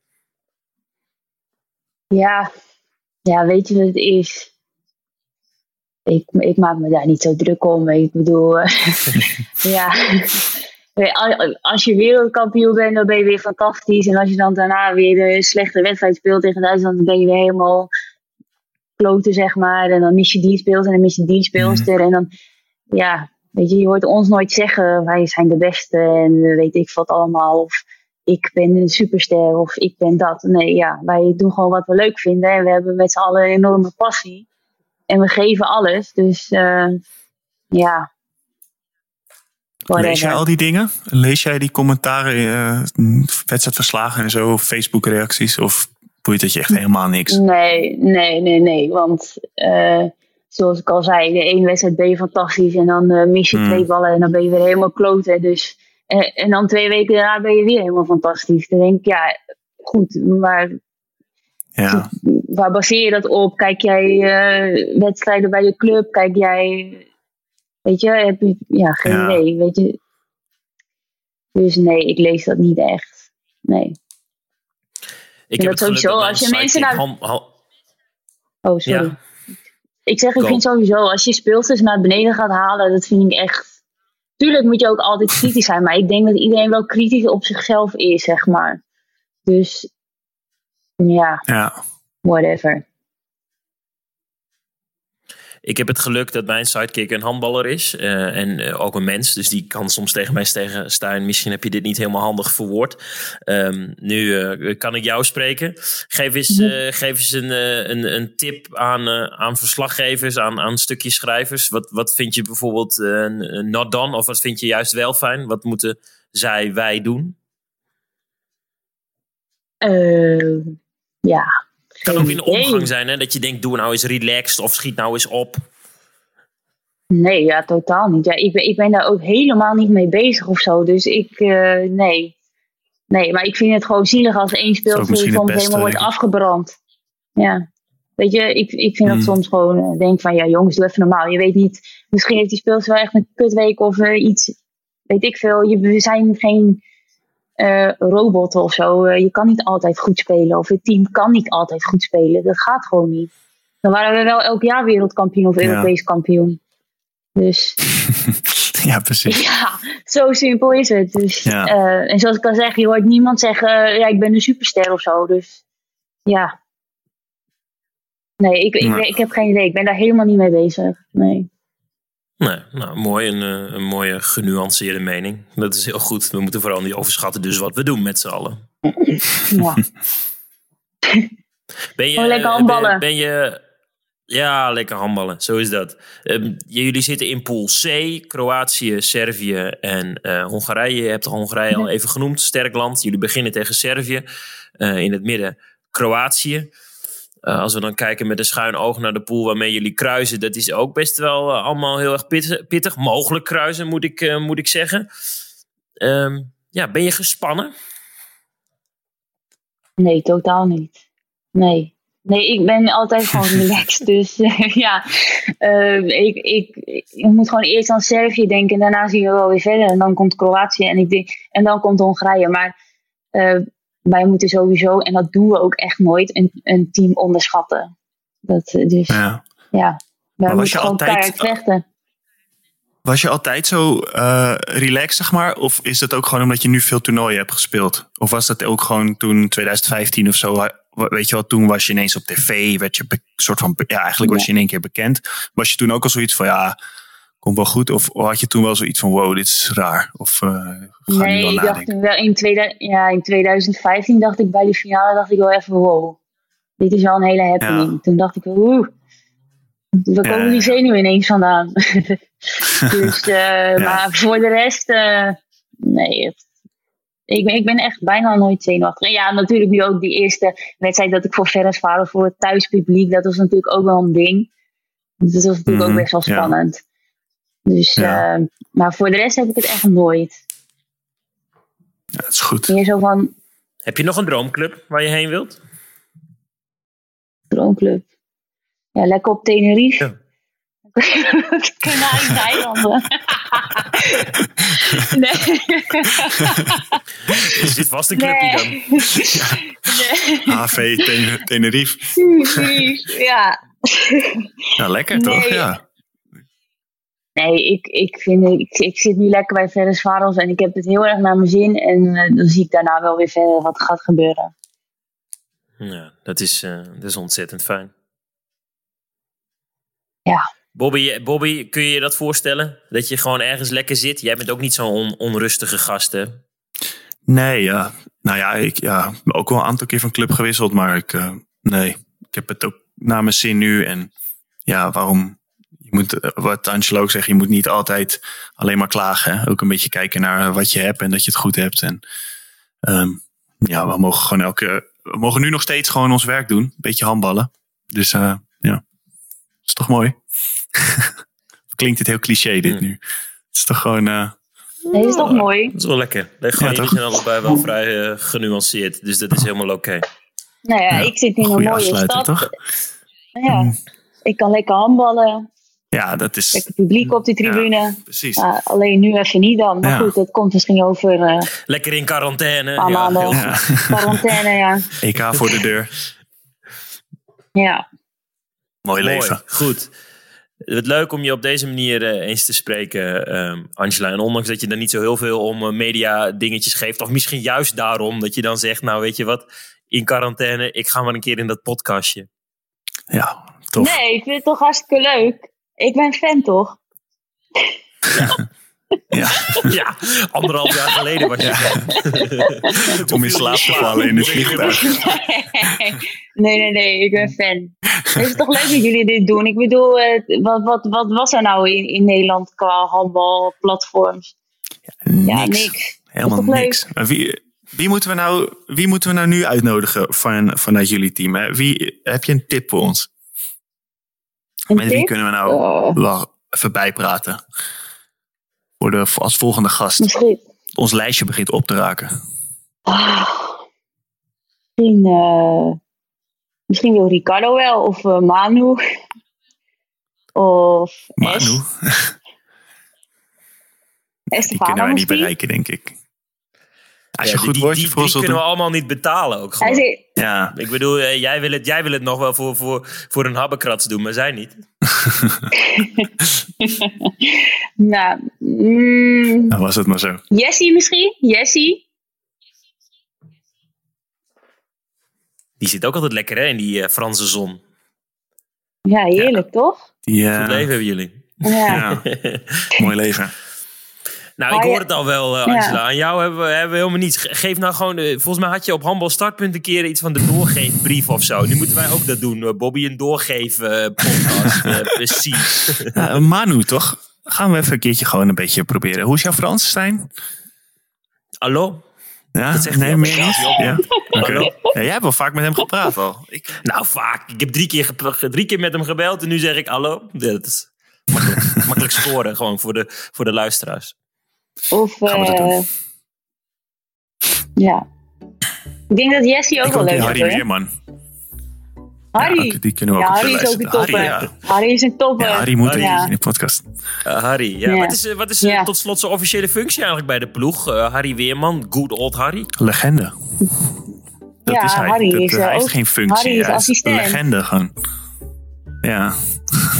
Speaker 6: Ja, ja weet je wat het is? Ik, ik maak me daar niet zo druk om. Ik bedoel, eh, ja. Als je wereldkampioen bent, dan ben je weer fantastisch. En als je dan daarna weer een slechte wedstrijd speelt tegen Duitsland, dan ben je weer helemaal kloten, zeg maar. En dan mis je die speelt en dan mis je die speelster. En dan, ja, weet je, je hoort ons nooit zeggen, wij zijn de beste en weet ik wat allemaal. Of ik ben een superster of ik ben dat. Nee, ja, wij doen gewoon wat we leuk vinden. En we hebben met z'n allen een enorme passie. En we geven alles. Dus eh, ja. Whatever.
Speaker 5: Lees jij al die dingen? Lees jij die commentaren, eh, wedstrijdverslagen en zo, Facebook reacties? Of boeit het je echt helemaal niks?
Speaker 6: Nee, nee, nee, nee. Want eh, zoals ik al zei, de ene wedstrijd ben je fantastisch. En dan mis je
Speaker 5: Hmm.
Speaker 6: twee ballen en dan ben je weer helemaal kloten. Dus En, en dan twee weken daarna ben je weer helemaal fantastisch. Dan denk ik, ja, goed, maar
Speaker 5: Ja,
Speaker 6: waar baseer je dat op? Kijk jij eh, wedstrijden bij je club? Kijk jij, weet je, heb je, ja, geen
Speaker 5: Ja.
Speaker 6: idee, weet je. Dus nee, ik lees dat niet echt. Nee.
Speaker 4: Ik
Speaker 6: dat
Speaker 4: heb
Speaker 6: sowieso,
Speaker 4: dat mijn
Speaker 6: als je mensen naar-
Speaker 4: Han-
Speaker 6: Oh, sorry.
Speaker 4: Ja.
Speaker 6: Ik zeg, ik
Speaker 4: Go.
Speaker 6: vind sowieso, als je speelsters naar beneden gaat halen, dat vind ik echt. Tuurlijk moet je ook altijd kritisch zijn, maar ik denk dat iedereen wel kritisch op zichzelf is, zeg maar. Dus, ja,
Speaker 5: ja.
Speaker 6: whatever.
Speaker 4: Ik heb het geluk dat mijn sidekick een handballer is. eh, en eh, ook een mens. Dus die kan soms tegen mij zeggen: Stijn, misschien heb je dit niet helemaal handig verwoord. Ehm, nu eh, kan ik jou spreken. Geef eens, eh, geef eens een, eh, een, een tip aan, eh, aan verslaggevers, aan, aan stukjes schrijvers. Wat, wat vind je bijvoorbeeld een not done? Of wat vind je juist wel fijn? Wat moeten zij, wij doen?
Speaker 6: Ja.
Speaker 4: Het kan ook in de omgang zijn, hè? Dat je denkt: doe nou eens relaxed of schiet nou eens op.
Speaker 6: Nee, ja, totaal niet. Ja, ik, ben, ik ben daar ook helemaal niet mee bezig of zo. Dus ik, eh, nee. Nee, maar ik vind het gewoon zielig als één
Speaker 5: het
Speaker 6: soms
Speaker 5: beste,
Speaker 6: helemaal wordt afgebrand. Ja. Weet je, ik, ik vind dat
Speaker 5: Hmm.
Speaker 6: soms gewoon, eh, denk van, ja jongens, doe even normaal. Je weet niet, misschien heeft die speelster wel echt een kutweek of eh, iets, weet ik veel. Je, we zijn geen eh robotten of zo. Eh, je kan niet altijd goed spelen. Of het team kan niet altijd goed spelen. Dat gaat gewoon niet. Dan waren we wel elk jaar wereldkampioen of
Speaker 5: Ja.
Speaker 6: Europees kampioen. Dus
Speaker 5: ja, precies.
Speaker 6: ja, zo simpel is het. Dus,
Speaker 5: Ja.
Speaker 6: eh, en zoals ik al zeg, je hoort niemand zeggen, ja, ik ben een superster of zo. Dus ja. Nee, ik, ik, ik heb geen idee. Ik ben daar helemaal niet mee bezig. Nee.
Speaker 4: Nee, nou, mooi. Een, eh, een mooie genuanceerde mening. Dat is heel goed. We moeten vooral niet overschatten dus wat we doen met z'n allen.
Speaker 6: Ja.
Speaker 4: Ben je,
Speaker 6: Gewoon lekker handballen.
Speaker 4: Ben, ben je... Ja, lekker handballen. Zo is dat. Ehm, jullie zitten in pool C. Kroatië, Servië en eh, Hongarije. Je hebt Hongarije al even genoemd. Sterk land. Jullie beginnen tegen Servië. Eh, in het midden Kroatië. Eh, als we dan kijken met een schuin oog naar de pool waarmee jullie kruisen. Dat is ook best wel eh, allemaal heel erg pittig. pittig. Mogelijk kruisen, moet ik, eh, moet ik zeggen. Ehm, ja, ben je gespannen?
Speaker 6: Nee, totaal niet. Nee. Nee, ik ben altijd gewoon relaxed. Dus ja, eh, ik, ik, ik moet gewoon eerst aan Servië denken. En daarna zien we wel weer verder. En dan komt Kroatië en, ik denk, en dan komt Hongarije. Maar eh, wij moeten sowieso, en dat doen we ook echt nooit, een, een team onderschatten. Dat, eh, dus ja,
Speaker 5: Ja.
Speaker 6: wij moeten
Speaker 5: je
Speaker 6: gewoon
Speaker 5: altijd-
Speaker 6: keihard vechten.
Speaker 5: Was je altijd zo eh relaxed, zeg maar? Of is dat ook gewoon omdat je nu veel toernooien hebt gespeeld? Of was dat ook gewoon toen 2015 of zo? Weet je wel, toen was je ineens op tv, werd je soort van, ja, eigenlijk was je in één keer bekend. Was je toen ook al zoiets van, ja, komt wel goed? Of had je toen wel zoiets van, wow, dit is raar? Of ga nu
Speaker 6: Nee,
Speaker 5: wel
Speaker 6: ik dacht wel in, ja, in 2015 dacht ik bij die finale, dacht ik wel even, wow, dit is wel een hele happening. Toen dacht ik, oeh, waar
Speaker 5: Ja,
Speaker 6: komen die zenuwen ineens vandaan? dus, eh, maar voor de rest, eh, nee, het- ik, ben- ik ben echt bijna nooit zenuwachtig. En ja, natuurlijk nu ook die eerste wedstrijd dat ik voor Ferencváros voor het thuispubliek, dat was natuurlijk ook wel een ding. Dus dat was natuurlijk
Speaker 5: Mhm,
Speaker 6: ook best wel spannend. Dus,
Speaker 5: Ja.
Speaker 6: eh, maar voor de rest heb ik het echt nooit.
Speaker 5: Ja, dat is goed.
Speaker 6: Meer zo van,
Speaker 4: Heb je nog een droomclub waar je heen wilt?
Speaker 6: Droomclub. Ja, lekker op Tenerife.
Speaker 4: Ja.
Speaker 6: Canarische eilanden. nee.
Speaker 4: Er zit vast een clubje dan.
Speaker 6: nee.
Speaker 5: AV Ten- Tenerife.
Speaker 6: Tenerife, ja.
Speaker 5: Ja, lekker toch?
Speaker 6: Nee.
Speaker 5: Ja.
Speaker 6: Nee, ik, ik, vind, ik, ik zit nu lekker bij Ferencváros en ik heb het heel erg naar mijn zin. En eh, dan zie ik daarna wel weer verder wat er gaat gebeuren.
Speaker 4: Ja, dat is, eh, dat is ontzettend fijn.
Speaker 6: Ja.
Speaker 4: Bobby, Bobby, kun je je dat voorstellen? Dat je gewoon ergens lekker zit? Jij bent ook niet zo'n on- onrustige gast, hè?
Speaker 5: Nee, ja. Nou ja, ik ja, ben ook wel een aantal keer van club gewisseld, maar ik, eh, nee, ik heb het ook naar mijn zin nu. En ja, waarom? Je moet, eh, wat Angelo ook zegt, je moet niet altijd alleen maar klagen. Hè? Ook een beetje kijken naar wat je hebt en dat je het goed hebt. En ehm, ja, we mogen gewoon elke, we mogen nu nog steeds gewoon ons werk doen. Een beetje handballen. Dus eh, ja, is toch mooi? Klinkt het heel cliché dit
Speaker 4: Hmm.
Speaker 5: nu? Het is toch gewoon, eh,
Speaker 6: Nee, is toch mooi?
Speaker 4: Dat is wel lekker. De gaan
Speaker 5: Ja,
Speaker 4: jullie
Speaker 5: toch?
Speaker 4: zijn allebei wel vrij eh, genuanceerd. Dus dat is helemaal oké.
Speaker 6: Nou ja,
Speaker 5: Ja,
Speaker 6: ik zit in een mooie stad.
Speaker 5: toch?
Speaker 6: Ja, ik kan lekker handballen.
Speaker 5: Ja, dat is
Speaker 6: Lekker publiek op de tribune.
Speaker 5: precies.
Speaker 6: Alleen nu even niet dan. Maar
Speaker 5: Ja.
Speaker 6: goed, dat komt misschien over eh,
Speaker 4: Lekker in quarantaine.
Speaker 6: paar
Speaker 4: Ja,
Speaker 6: maanden.
Speaker 4: heel
Speaker 5: Ja.
Speaker 6: Quarantaine, ja.
Speaker 5: EK voor de deur.
Speaker 6: Ja.
Speaker 5: Mooi
Speaker 4: Mooi,
Speaker 5: leven.
Speaker 4: goed. Het leuk om je op deze manier eh, eens te spreken, ehm, Angela. En ondanks dat je er niet zo heel veel om eh, media dingetjes geeft, of misschien juist daarom dat je dan zegt, nou weet je wat, in quarantaine, ik ga maar een keer in dat podcastje.
Speaker 5: Ja, tof.
Speaker 6: Nee, ik vind het toch hartstikke leuk. Ik ben fan toch?
Speaker 5: Ja.
Speaker 4: Ja, anderhalf jaar geleden was je.
Speaker 5: Om in slaap te vallen in het vliegtuig.
Speaker 6: nee, nee, nee, ik ben fan. Het is toch leuk dat jullie dit doen? Ik bedoel, eh, wat, wat, wat was er nou in, in Nederland qua handbalplatforms? Ja,
Speaker 5: Niks.
Speaker 6: niks.
Speaker 5: Helemaal niks. Maar wie, wie, moeten we nou, wie moeten we nou nu uitnodigen van, vanuit jullie team? Hè? Wie, heb je een tip voor ons? Met wie kunnen we nou
Speaker 6: Oh.
Speaker 5: wel even bijpraten? Voor de, als volgende gast.
Speaker 6: Misschien,
Speaker 5: Ons lijstje begint op te raken.
Speaker 6: ah, misschien, eh, misschien wil Ricardo wel, of eh, Manu. Of
Speaker 5: Manu,
Speaker 6: Es,
Speaker 5: die
Speaker 6: Estefano
Speaker 5: kunnen wij niet bereiken, denk ik. Als je
Speaker 4: Ja,
Speaker 5: goed
Speaker 4: die,
Speaker 5: woordje
Speaker 4: die, kunnen we allemaal niet betalen ook gewoon.
Speaker 5: Ja,
Speaker 4: Ik bedoel, eh, jij wil, het, jij wil het nog wel voor, voor, voor een habbekrats doen, maar zij niet.
Speaker 6: nou, mm,
Speaker 5: dan was het maar zo.
Speaker 6: Jessie misschien? Jessie?
Speaker 4: Die zit ook altijd lekker hè, in die eh, Franse zon.
Speaker 6: Ja, heerlijk toch?
Speaker 5: Die,
Speaker 4: Goed leven hebben jullie.
Speaker 6: Ja.
Speaker 5: ja, mooi leven.
Speaker 4: Nou, ik hoor het al wel, eh,
Speaker 6: Ja.
Speaker 4: Angela. Aan jou hebben we, hebben we helemaal niets. Ge- Geef nou gewoon, eh, volgens mij had je op handbalstartpunt een keer iets van de doorgeefbrief of zo. Nu moeten wij ook dat doen, eh, Bobby. Een doorgeef-podcast. eh, precies.
Speaker 5: Ja, Manu, toch? Gaan we even een keertje gewoon een beetje proberen. Hoe is jouw Frans, Stijn?
Speaker 4: Hallo?
Speaker 5: Ja,
Speaker 4: Dat zegt
Speaker 5: nee, meer niet? Ja? Ja, jij hebt wel vaak met hem gepraat al. Ik,
Speaker 4: Nou, vaak. Ik heb drie keer, drie keer met hem gebeld en nu zeg ik hallo. Ja, dat is makkelijk, makkelijk scoren gewoon voor de, voor de luisteraars.
Speaker 6: Of,
Speaker 5: Gaan we dat doen.
Speaker 6: ja. Ik denk dat Jessie ook
Speaker 5: ik
Speaker 6: wel leuk
Speaker 5: Harry
Speaker 6: is. hoor.
Speaker 5: Weerman.
Speaker 6: Harry.
Speaker 5: Ja, die kunnen we
Speaker 6: Ja,
Speaker 5: ook
Speaker 6: Harry is ook een
Speaker 5: Harry,
Speaker 6: topper.
Speaker 5: ja.
Speaker 6: Harry is een topper.
Speaker 5: Ja, Harry moet
Speaker 4: Harry.
Speaker 5: in de podcast.
Speaker 4: Eh, Harry, ja. Wat is, eh, wat is eh, tot slot zijn officiële functie eigenlijk bij de ploeg? Eh, Harry Weerman, good old Harry.
Speaker 5: Legende. Dat
Speaker 6: Ja,
Speaker 5: is hij.
Speaker 6: Harry
Speaker 5: Dat-
Speaker 6: is,
Speaker 5: hij heeft
Speaker 6: ook-
Speaker 5: geen functie.
Speaker 6: Harry is
Speaker 5: hij
Speaker 6: assistent.
Speaker 5: legende gewoon. Ja,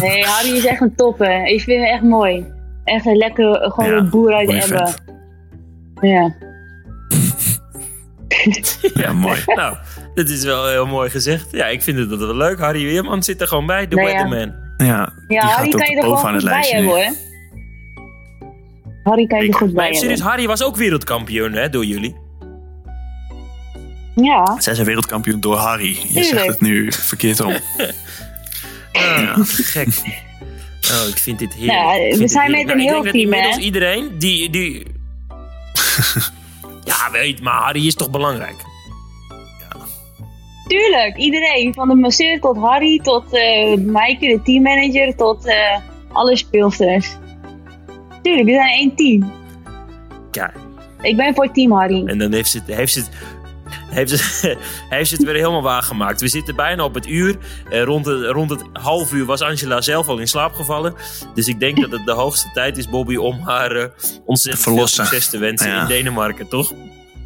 Speaker 6: Nee, Harry is echt een topper. Ik vind hem echt mooi. Echt een lekker, eh, gewoon
Speaker 5: Ja,
Speaker 6: een boer uit Emmen.
Speaker 5: vent.
Speaker 6: Ja.
Speaker 5: ja, mooi.
Speaker 4: Nou, dat is wel heel mooi gezegd. Ja, ik vind het dat wel leuk. Harry Weerman zit er gewoon bij, de
Speaker 6: Nou ja.
Speaker 4: weatherman.
Speaker 5: Ja, die
Speaker 6: Ja, Harry
Speaker 5: gaat
Speaker 6: kan je er
Speaker 5: bovenaan
Speaker 6: gewoon bij
Speaker 5: lijstje
Speaker 6: hebben
Speaker 5: nu.
Speaker 6: hoor. Harry kan je er goed bij
Speaker 4: Maar serieus,
Speaker 6: hebben.
Speaker 4: Harry was ook wereldkampioen hè, door jullie.
Speaker 6: Ja.
Speaker 5: Zij zijn wereldkampioen door Harry. Je zegt het nu verkeerd om.
Speaker 4: Ah, gek. Oh, ik vind dit heerlijk.
Speaker 6: Ja,
Speaker 4: vind
Speaker 6: we zijn met een
Speaker 4: Nou,
Speaker 6: heel team, hè?
Speaker 4: iedereen die... die... ja, weet, maar Harry is toch belangrijk?
Speaker 6: Tuurlijk, iedereen. Van de masseur tot Harry, tot eh Maaike, de teammanager, tot eh, alle speelsters. Tuurlijk, we zijn één team.
Speaker 4: Ja,
Speaker 6: Ik ben voor team Harry.
Speaker 4: en dan heeft ze het... Heeft ze het heeft ze, heeft ze het weer helemaal waargemaakt. We zitten bijna op het uur. Eh, rond, het, rond het half uur was Angela zelf al in slaap gevallen. Dus ik denk dat het de hoogste tijd is, Bobby, om haar eh, ontzettend veel succes te wensen
Speaker 5: Ja.
Speaker 4: in Denemarken, toch?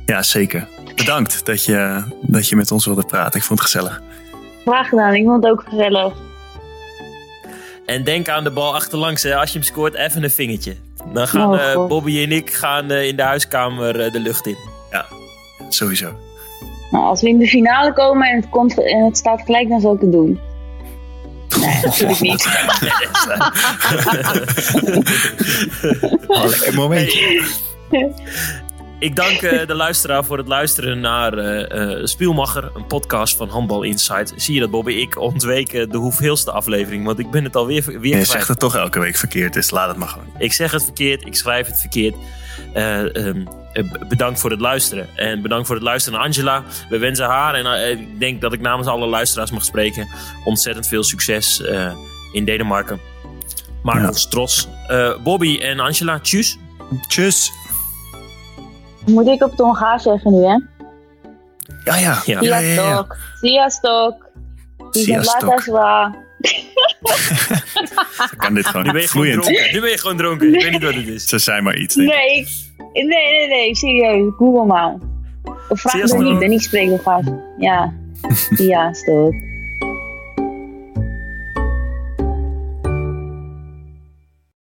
Speaker 5: Ja, zeker. Bedankt dat je, dat je met ons wilde praten. Ik vond het gezellig.
Speaker 6: Graag gedaan, ik vond het ook gezellig.
Speaker 4: En denk aan de bal achterlangs. Hè. Als je hem scoort, even een vingertje. Dan gaan
Speaker 6: Oh,
Speaker 4: eh. Bobby en ik gaan, eh, in de huiskamer de lucht in.
Speaker 5: Sowieso.
Speaker 6: Nou, als we in de finale komen en het, komt, en het staat gelijk, dan zal ik het doen. Nee, natuurlijk niet.
Speaker 5: Oh, lekker momentje.
Speaker 4: Ik dank eh, de luisteraar voor het luisteren naar eh eh, Spielmacher, een podcast van Handbal Insight. Zie je dat, Bobby? Ik ontweek de hoeveelste aflevering, want ik ben het alweer weer
Speaker 5: Je
Speaker 4: kwijt.
Speaker 5: zegt het toch elke week verkeerd, dus laat het maar gewoon.
Speaker 4: Ik zeg het verkeerd, ik schrijf het verkeerd. Eh, ehm, eh, b- bedankt voor het luisteren. En bedankt voor het luisteren naar Angela. We wensen haar, en eh, ik denk dat ik namens alle luisteraars mag spreken, ontzettend veel succes eh, in Denemarken. Maak
Speaker 5: Ja.
Speaker 4: ons trots. Eh, Bobby en Angela, tjus.
Speaker 5: Tjus.
Speaker 6: Moet ik op het Hongaars zeggen nu, hè?
Speaker 5: Ja, ja.
Speaker 4: Ja.
Speaker 5: ja, ja, ja.
Speaker 6: Sziasztok! Sziasztok!
Speaker 5: Sziasztok. Ik kan dit gewoon
Speaker 4: Nu ben je gewoon
Speaker 5: vloeiend.
Speaker 4: dronken. Nu ben je gewoon dronken. Ik weet niet wat het is.
Speaker 5: Ze zijn maar iets.
Speaker 6: Nee, ik- nee, nee, nee, serieus. Google maar. Of vraag me niet, ben ik spreek Hongaars. Ja, Sziasztok.